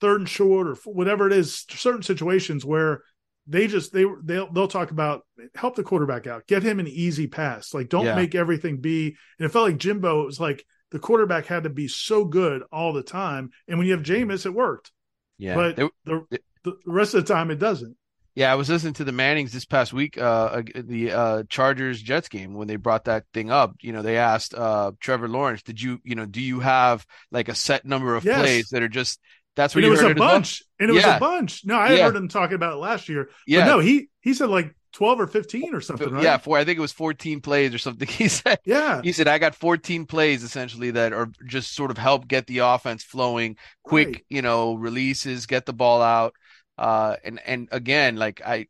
third and short or whatever it is, certain situations where they just they they'll they'll talk about help the quarterback out, get him an easy pass. Like don't yeah. make everything be. And it felt like Jimbo it was like the quarterback had to be so good all the time. And when you have Jameis, it worked. Yeah, but the, the rest of the time it doesn't. Yeah, I was listening to the Mannings this past week, uh, the uh, Chargers Jets game when they brought that thing up. You know, they asked uh, Trevor Lawrence, "Did you, you know, do you have like a set number of yes. plays that are just that's what it was a bunch, well? and it yeah. was a bunch. No, I yeah. heard him talking about it last year. Yeah, no, he he said like twelve or fifteen or something. Right? Yeah, four. I think it was fourteen plays or something. He said. Yeah, he said I got fourteen plays essentially that are just sort of help get the offense flowing, quick, right. you know, releases, get the ball out. Uh, and and again, like I,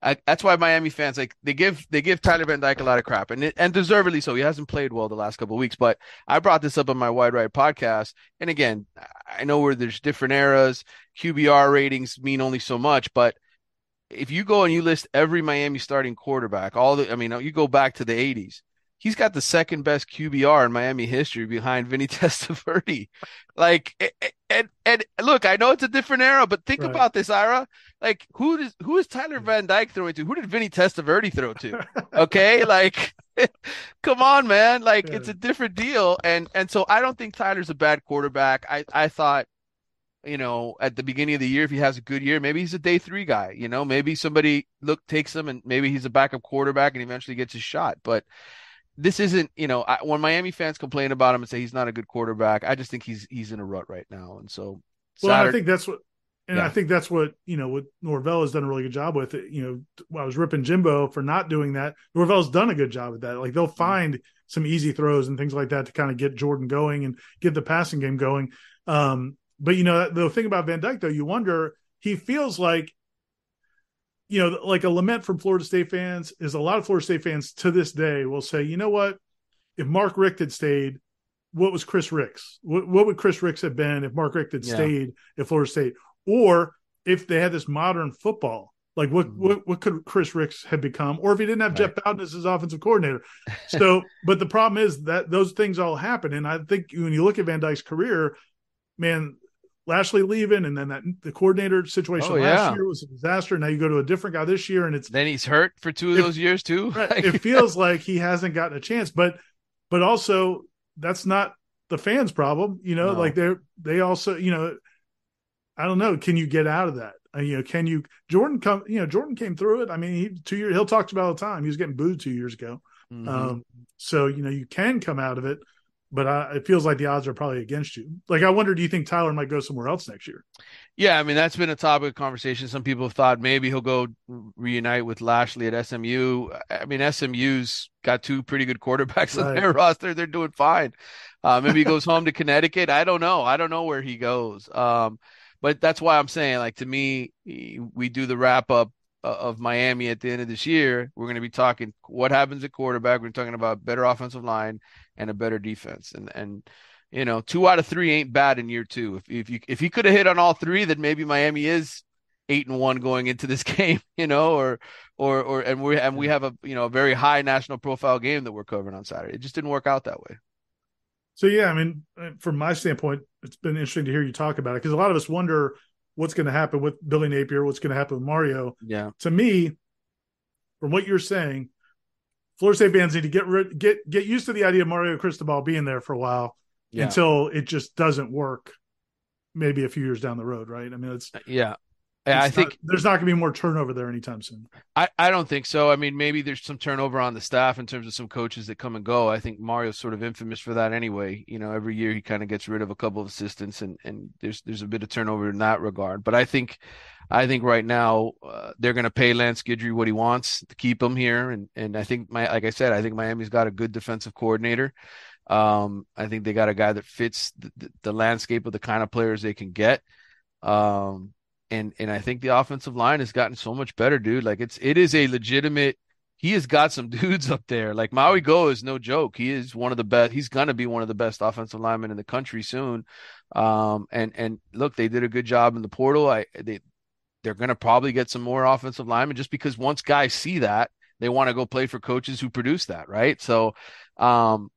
I, that's why Miami fans like they give they give Tyler Van Dyke a lot of crap, and and deservedly so. He hasn't played well the last couple of weeks, but I brought this up on my Wide Right podcast, and again, I know where there's different eras. QBR ratings mean only so much, but if you go and you list every Miami starting quarterback, all the I mean, you go back to the '80s, he's got the second best QBR in Miami history behind Vinny Testaverde. Like, and and look, I know it's a different era, but think right. about this, Ira. Like, who does who is Tyler Van Dyke throwing to? Who did Vinny Testaverde throw to? Okay, like, come on, man. Like, yeah. it's a different deal, and and so I don't think Tyler's a bad quarterback. I I thought. You know, at the beginning of the year, if he has a good year, maybe he's a day three guy. You know, maybe somebody look takes him, and maybe he's a backup quarterback, and eventually gets his shot. But this isn't, you know, I, when Miami fans complain about him and say he's not a good quarterback, I just think he's he's in a rut right now, and so. Well, Saturday, I think that's what, and yeah. I think that's what you know what Norvell has done a really good job with. It. You know, I was ripping Jimbo for not doing that. Norvell's done a good job with that. Like they'll mm-hmm. find some easy throws and things like that to kind of get Jordan going and get the passing game going. Um, but you know, the thing about Van Dyke though, you wonder he feels like you know, like a lament from Florida State fans is a lot of Florida State fans to this day will say, you know what, if Mark Richt had stayed, what was Chris Rix? What, what would Chris Rix have been if Mark Richt had yeah. stayed at Florida State, or if they had this modern football? Like what mm-hmm. what what could Chris Rix have become, or if he didn't have right. Jeff Bowden as his offensive coordinator? So, but the problem is that those things all happen, and I think when you look at Van Dyke's career, man, Lashlee leaving, and then that the coordinator situation oh, last yeah. year was a disaster. Now you go to a different guy this year, and it's then he's hurt for two of it, those years too. it feels like he hasn't gotten a chance, but but also that's not the fans' problem. You know, no. like they're they also you know, I don't know. Can you get out of that? Uh, you know, can you Jordan come? You know, Jordan came through it. I mean, he two years he'll talk about all the time. He was getting booed two years ago. Mm-hmm. Um, so you know, you can come out of it but uh, it feels like the odds are probably against you. Like, I wonder, do you think Tyler might go somewhere else next year? Yeah, I mean that's been a topic of conversation. Some people have thought maybe he'll go reunite with Lashlee at SMU. I mean, SMU's got two pretty good quarterbacks right. on their roster; they're doing fine. Uh, maybe he goes home to Connecticut. I don't know. I don't know where he goes. Um, but that's why I'm saying, like to me, we do the wrap up of Miami at the end of this year. We're going to be talking what happens at quarterback. We're talking about better offensive line and a better defense. And and you know, two out of three ain't bad in year two. If if you if he could have hit on all three, then maybe Miami is eight and one going into this game, you know, or or or and we and we have a you know a very high national profile game that we're covering on Saturday. It just didn't work out that way. So yeah, I mean, from my standpoint, it's been interesting to hear you talk about it because a lot of us wonder what's going to happen with Billy Napier, what's going to happen with Mario. Yeah. To me, from what you're saying, Florida State fans need to get rid, get get used to the idea of Mario Cristobal being there for a while yeah. until it just doesn't work. Maybe a few years down the road, right? I mean, it's uh, yeah. It's I think there's not going to be more turnover there anytime soon. I, I don't think so. I mean, maybe there's some turnover on the staff in terms of some coaches that come and go. I think Mario's sort of infamous for that anyway. You know, every year he kind of gets rid of a couple of assistants, and and there's there's a bit of turnover in that regard. But I think I think right now uh, they're going to pay Lance Guidry what he wants to keep him here, and and I think my like I said, I think Miami's got a good defensive coordinator. Um, I think they got a guy that fits the, the, the landscape of the kind of players they can get. Um, and and I think the offensive line has gotten so much better, dude. Like it's it is a legitimate. He has got some dudes up there. Like Mauigoa is no joke. He is one of the best. He's gonna be one of the best offensive linemen in the country soon. Um, and and look, they did a good job in the portal. I they they're to probably get some more offensive linemen just because once guys see that, they want to go play for coaches who produce that, right? So, um,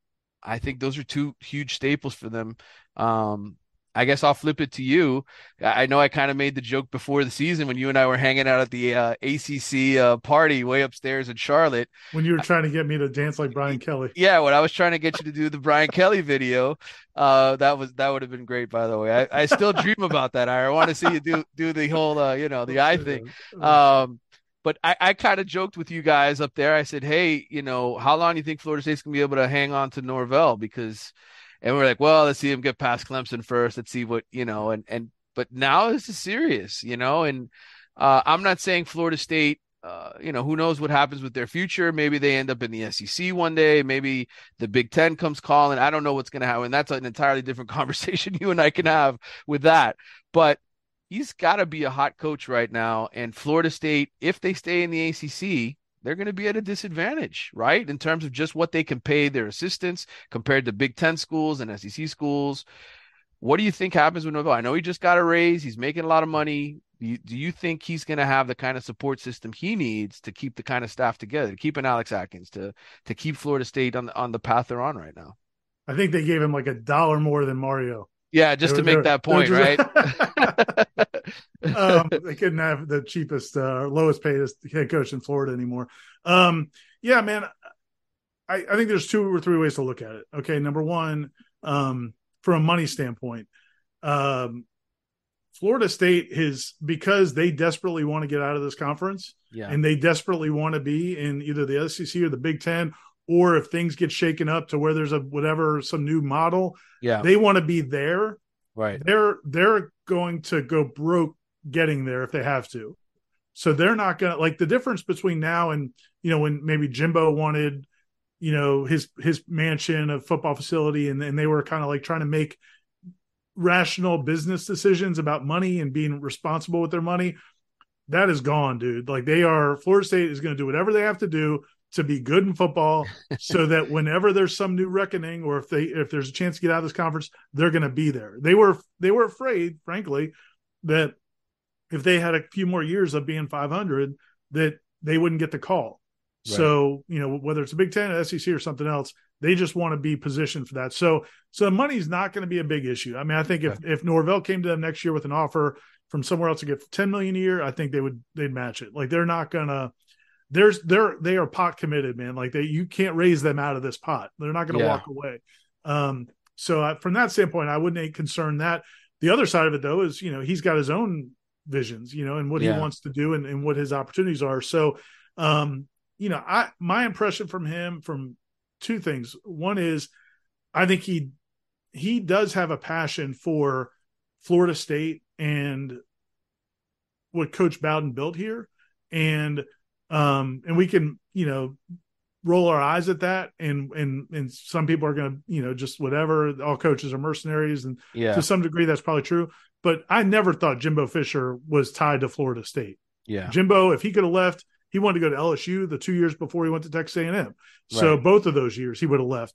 I think those are two huge staples for them. Um, I guess I'll flip it to you. I know I kind of made the joke before the season when you and I were hanging out at the uh, ACC uh, party way upstairs in Charlotte. When you were trying to get me to dance like Brian Kelly. Yeah, when I was trying to get you to do the Brian Kelly video, uh, that was that would have been great. By the way, I, I still dream about that. I want to see you do do the whole uh, you know the eye thing. Um, but I, I kind of joked with you guys up there. I said, hey, you know, how long do you think Florida State's gonna be able to hang on to Norvell because and we're like, well, let's see him get past Clemson first. Let's see what you know, and and but now this is serious, you know, and uh, I'm not saying Florida State. Uh, you know, who knows what happens with their future? Maybe they end up in the SEC one day. Maybe the Big Ten comes calling. I don't know what's going to happen. That's an entirely different conversation you and I can have with that. But he's got to be a hot coach right now. And Florida State, if they stay in the ACC, they're going to be at a disadvantage, right? In terms of just what they can pay their assistants compared to Big Ten schools and SEC schools. What do you think happens with Norvell? I know he just got a raise. He's making a lot of money. Do you, do you think he's going to have the kind of support system he needs to keep the kind of staff together, to keep an Alex Atkins, to to keep Florida State on the, on the path they're on right now? I think they gave him like a dollar more than Mario. Yeah, just to make that point, just, right? um, they couldn't have the cheapest, uh, lowest paid head coach in Florida anymore. Um, yeah, man, I, I think there's two or three ways to look at it. Okay, number one, um, from a money standpoint, um, Florida State is because they desperately want to get out of this conference, yeah. and they desperately want to be in either the SEC or the Big Ten, or if things get shaken up to where there's a whatever some new model, yeah, they want to be there. Right. They're they're going to go broke getting there if they have to. So they're not gonna like the difference between now and you know when maybe Jimbo wanted you know his his mansion, a football facility, and, and they were kind of like trying to make rational business decisions about money and being responsible with their money. That is gone, dude. Like they are Florida State is going to do whatever they have to do to be good in football so that whenever there's some new reckoning or if they if there's a chance to get out of this conference they're going to be there. They were they were afraid frankly that if they had a few more years of being 500 that they wouldn't get the call. Right. so you know whether it's a big 10 sec or something else they just want to be positioned for that. So so money's not going to be a big issue. I mean i think if if norvell came to them next year with an offer from somewhere else to get 10 million a year i think they would they'd match it. Like they're not gonna there's they're they are pot committed, man. Like they you can't raise them out of this pot. They're not going to yeah. walk away. Um, so I, from that standpoint, I wouldn't concern that. The other side of it though is you know he's got his own visions, you know, and what yeah. he wants to do and, and what his opportunities are. So um, you know, I my impression from him from two things. One is I think he he does have a passion for Florida State and what Coach Bowden built here. And um, and we can, you know, roll our eyes at that and and and some people are going to you know just whatever all coaches are mercenaries and yeah. to some degree that's probably true but i never thought jimbo fisher was tied to florida state. Yeah. Jimbo if he could have left he wanted to go to lsu the two years before he went to texas a&m so both of those years he would have left.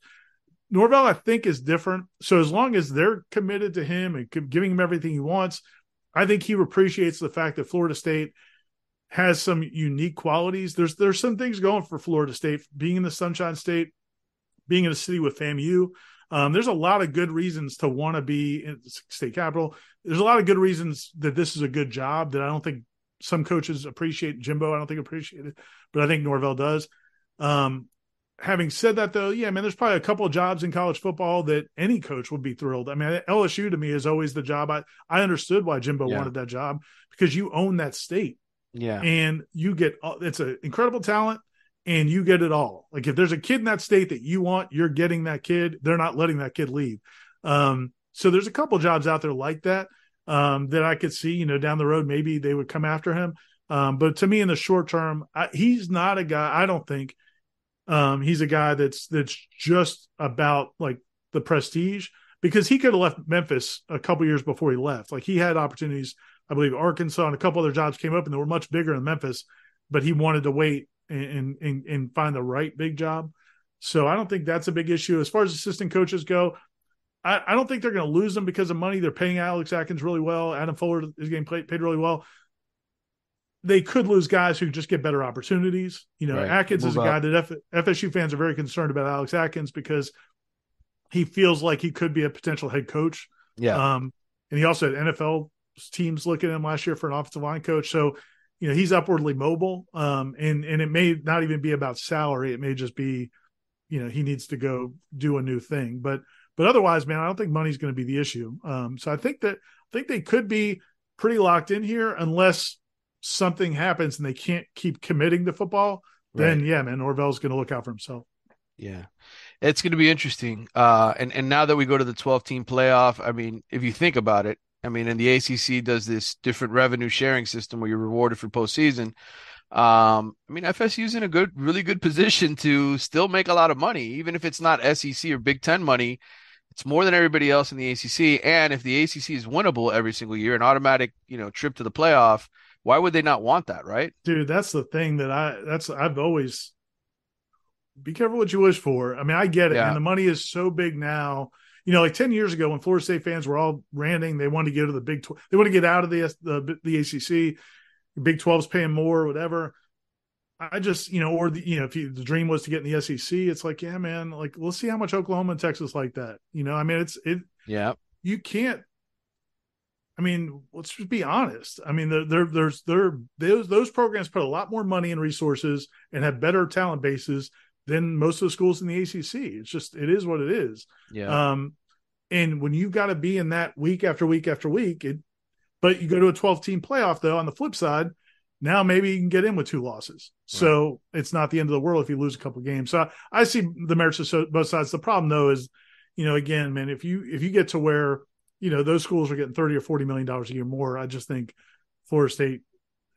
Norvell i think is different. So as long as they're committed to him and giving him everything he wants i think he appreciates the fact that florida state has some unique qualities. There's there's some things going for Florida State, being in the Sunshine State, being in a city with FAMU. Um, there's a lot of good reasons to want to be in state capital. There's a lot of good reasons that this is a good job that I don't think some coaches appreciate. Jimbo, I don't think appreciate it, but I think Norvell does. Um, having said that, though, yeah, man, there's probably a couple of jobs in college football that any coach would be thrilled. I mean, LSU to me is always the job. I I understood why Jimbo yeah. wanted that job because you own that state. Yeah. And you get it's an incredible talent and you get it all. Like if there's a kid in that state that you want, you're getting that kid. They're not letting that kid leave. Um, so there's a couple jobs out there like that um, that I could see, you know, down the road, maybe they would come after him. Um, but to me, in the short term, I, he's not a guy. I don't think um, he's a guy that's that's just about like the prestige because he could have left Memphis a couple years before he left. Like he had opportunities I believe Arkansas and a couple other jobs came up and they were much bigger in Memphis, but he wanted to wait and and and find the right big job. So I don't think that's a big issue. As far as assistant coaches go, I, I don't think they're going to lose them because of money. They're paying Alex Atkins really well. Adam Fuller is getting paid, paid really well. They could lose guys who just get better opportunities. You know, right. Atkins Move is a up. guy that F, FSU fans are very concerned about Alex Atkins because he feels like he could be a potential head coach. Yeah. Um, and he also had NFL teams look at him last year for an offensive line coach. So, you know, he's upwardly mobile. Um, and and it may not even be about salary. It may just be, you know, he needs to go do a new thing. But but otherwise, man, I don't think money's going to be the issue. Um, so I think that I think they could be pretty locked in here unless something happens and they can't keep committing to football. Right. Then yeah, man, Norvell's going to look out for himself. Yeah. It's going to be interesting. Uh, and, and now that we go to the 12 team playoff, I mean, if you think about it, I mean, and the ACC does this different revenue sharing system where you're rewarded for postseason. Um, I mean, FSU's in a good, really good position to still make a lot of money, even if it's not SEC or Big Ten money. It's more than everybody else in the ACC. And if the ACC is winnable every single year, an automatic, you know, trip to the playoff, why would they not want that, right? Dude, that's the thing that I that's I've always be careful what you wish for. I mean, I get it, yeah. and the money is so big now. You know, like ten years ago when Florida State fans were all ranting, they wanted to get to the Big, Tw- they want to get out of the the, the ACC. The Big 12's paying more, whatever. I just, you know, or the, you know, if you, the dream was to get in the SEC, it's like, yeah, man, like let's see how much Oklahoma and Texas like that. You know, I mean, it's it. Yeah. You can't. I mean, let's just be honest. I mean, there, there's there those those programs put a lot more money and resources and have better talent bases than most of the schools in the ACC. It's just it is what it is. Yeah. Um, and when you've got to be in that week after week after week, it. But you go to a 12 team playoff though. On the flip side, now maybe you can get in with two losses. Right. So it's not the end of the world if you lose a couple games. So I, I see the merits of both sides. The problem though is, you know, again, man, if you if you get to where you know those schools are getting thirty or forty million dollars a year more, I just think Florida State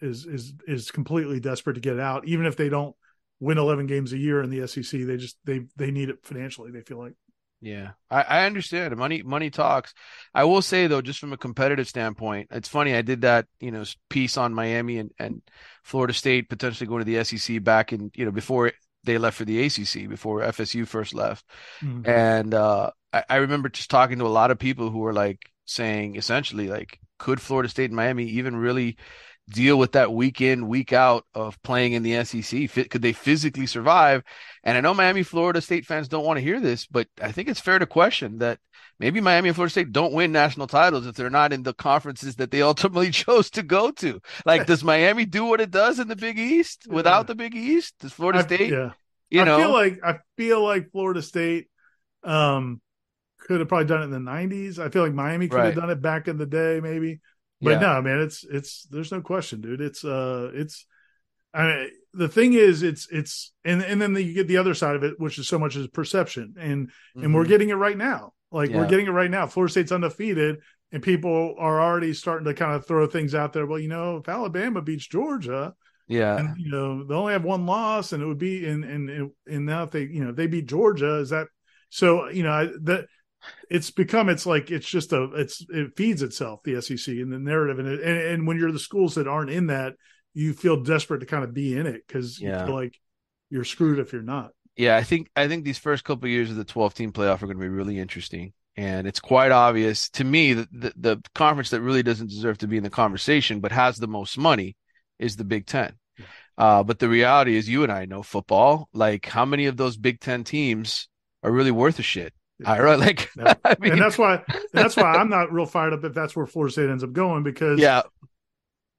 is is is completely desperate to get out. Even if they don't win eleven games a year in the SEC, they just they they need it financially. They feel like. Yeah, I, I understand. Money money talks. I will say though, just from a competitive standpoint, it's funny. I did that, you know, piece on Miami and, and Florida State potentially going to the SEC back in, you know, before they left for the ACC, before FSU first left. Mm-hmm. And uh, I, I remember just talking to a lot of people who were like saying essentially like, could Florida State and Miami even really deal with that week in, week out of playing in the SEC? Could they physically survive? And I know Miami, Florida State fans don't want to hear this, but I think it's fair to question that maybe Miami and Florida State don't win national titles if they're not in the conferences that they ultimately chose to go to. Like, does Miami do what it does in the Big East without the Big East? Does Florida I, State? Yeah. You know, I feel like I feel like Florida State um, could have probably done it in the '90s. I feel like Miami could right. have done it back in the day, maybe. But yeah. no, man, it's it's there's no question, dude. It's uh it's I mean, the thing is it's it's and and then the, you get the other side of it, which is so much as perception. And mm-hmm. and we're mm-hmm. getting it right now. Like yeah. we're getting it right now. Florida State's undefeated and people are already starting to kind of throw things out there. Well, you know, if Alabama beats Georgia, yeah, and you know they only have one loss, and it would be and and and now if they you know if they beat Georgia, is that so? You know I, that it's become it's like it's just a it's it feeds itself the SEC and the narrative and it, and, and when you're the schools that aren't in that you feel desperate to kind of be in it because yeah. you feel like you're screwed if you're not. Yeah, I think I think these first couple of years of the 12 team playoff are going to be really interesting, and it's quite obvious to me that the, the conference that really doesn't deserve to be in the conversation but has the most money is the Big Ten. Uh, but the reality is, you and I know football. Like, how many of those Big Ten teams are really worth a shit? I really like, I mean, and that's why that's why I'm not real fired up if that's where Florida State ends up going because yeah,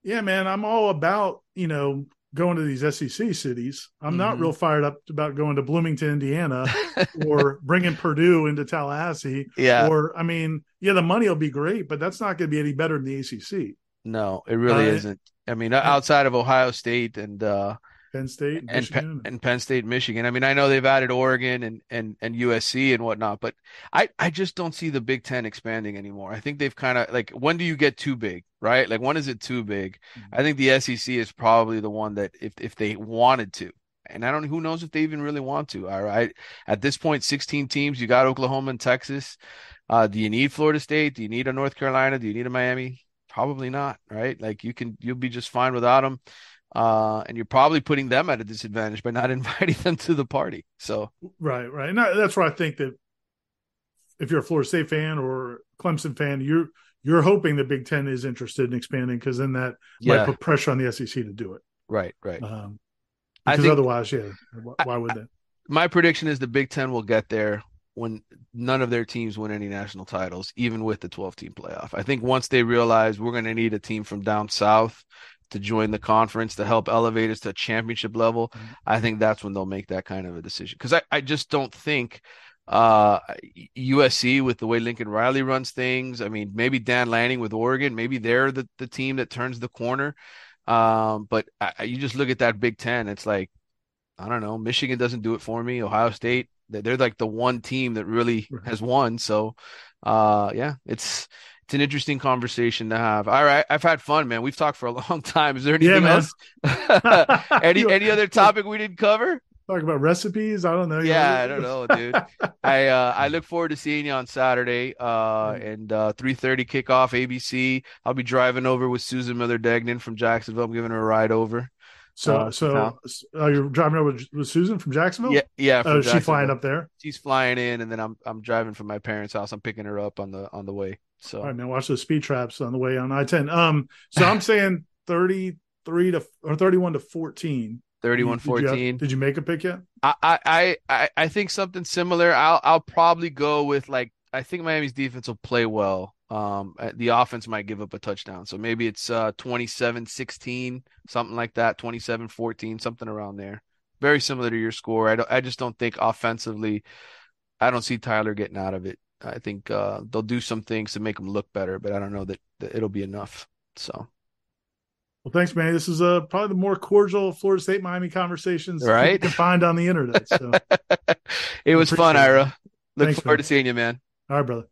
yeah, man, I'm all about you know going to these SEC cities. I'm mm-hmm. not real fired up about going to Bloomington, Indiana, or bringing Purdue into Tallahassee. Yeah, or I mean, yeah, the money will be great, but that's not going to be any better than the ACC. No, it really uh, isn't. I mean, outside of Ohio State and uh, Penn State and, Penn, and Penn State, Michigan. I mean, I know they've added Oregon and, and, and USC and whatnot, but I, I just don't see the Big Ten expanding anymore. I think they've kind of like when do you get too big, right? Like when is it too big? Mm-hmm. I think the SEC is probably the one that if if they wanted to, and I don't who knows if they even really want to. All right, at this point, 16 teams. You got Oklahoma and Texas. Uh, do you need Florida State? Do you need a North Carolina? Do you need a Miami? Probably not, right? Like you can, you'll be just fine without them uh, and you're probably putting them at a disadvantage by not inviting them to the party. So right, right, and that's where I think that if you're a Florida State fan or Clemson fan, you're you're hoping the Big Ten is interested in expanding because then that yeah. might put pressure on the SEC to do it. Right, right. Um, because think, otherwise, yeah, why would they? My prediction is the Big Ten will get there when none of their teams win any national titles, even with the 12 team playoff. I think once they realize we're going to need a team from down south to join the conference to help elevate us to championship level, mm-hmm. I think that's when they'll make that kind of a decision. Because I, I just don't think uh, USC with the way Lincoln Riley runs things. I mean, maybe Dan Lanning with Oregon, maybe they're the, the team that turns the corner. Um, but I, you just look at that Big Ten, it's like, I don't know, Michigan doesn't do it for me. Ohio State, they're like the one team that really has won. So, uh, yeah, it's it's an interesting conversation to have. All right, I've had fun, man. We've talked for a long time. Is there anything yeah, else? any any other topic we didn't cover? Talk about recipes. I don't know. Yeah, I don't know, dude. I uh, I look forward to seeing you on Saturday. Uh, and uh, three thirty kickoff ABC. I'll be driving over with Susan Miller Degnan from Jacksonville. I'm giving her a ride over. So, uh, so uh, you're driving over with Susan from Jacksonville? Yeah, yeah. Oh, she's flying up there. She's flying in, and then I'm I'm driving from my parents' house. I'm picking her up on the on the way. So, all right, man. Watch those speed traps on the way on I-10. Um, so I'm saying 33 to or 31 to 14. 31 did 14 you, have, did you make a pick yet? I, I i i think something similar. I'll i'll probably go with like i think miami's defense will play well. Um the offense might give up a touchdown. So maybe it's uh 27 16 something like that 27 14 something around there. Very similar to your score. I don't i just don't think offensively i don't see tyler getting out of it i think uh they'll do some things to make them look better but i don't know that, that it'll be enough so well, thanks, man. This is uh, probably the more cordial Florida State Miami conversations right? you can find on the internet. So it was fun, Ira. Look thanks, forward man. to seeing you, man. All right, brother.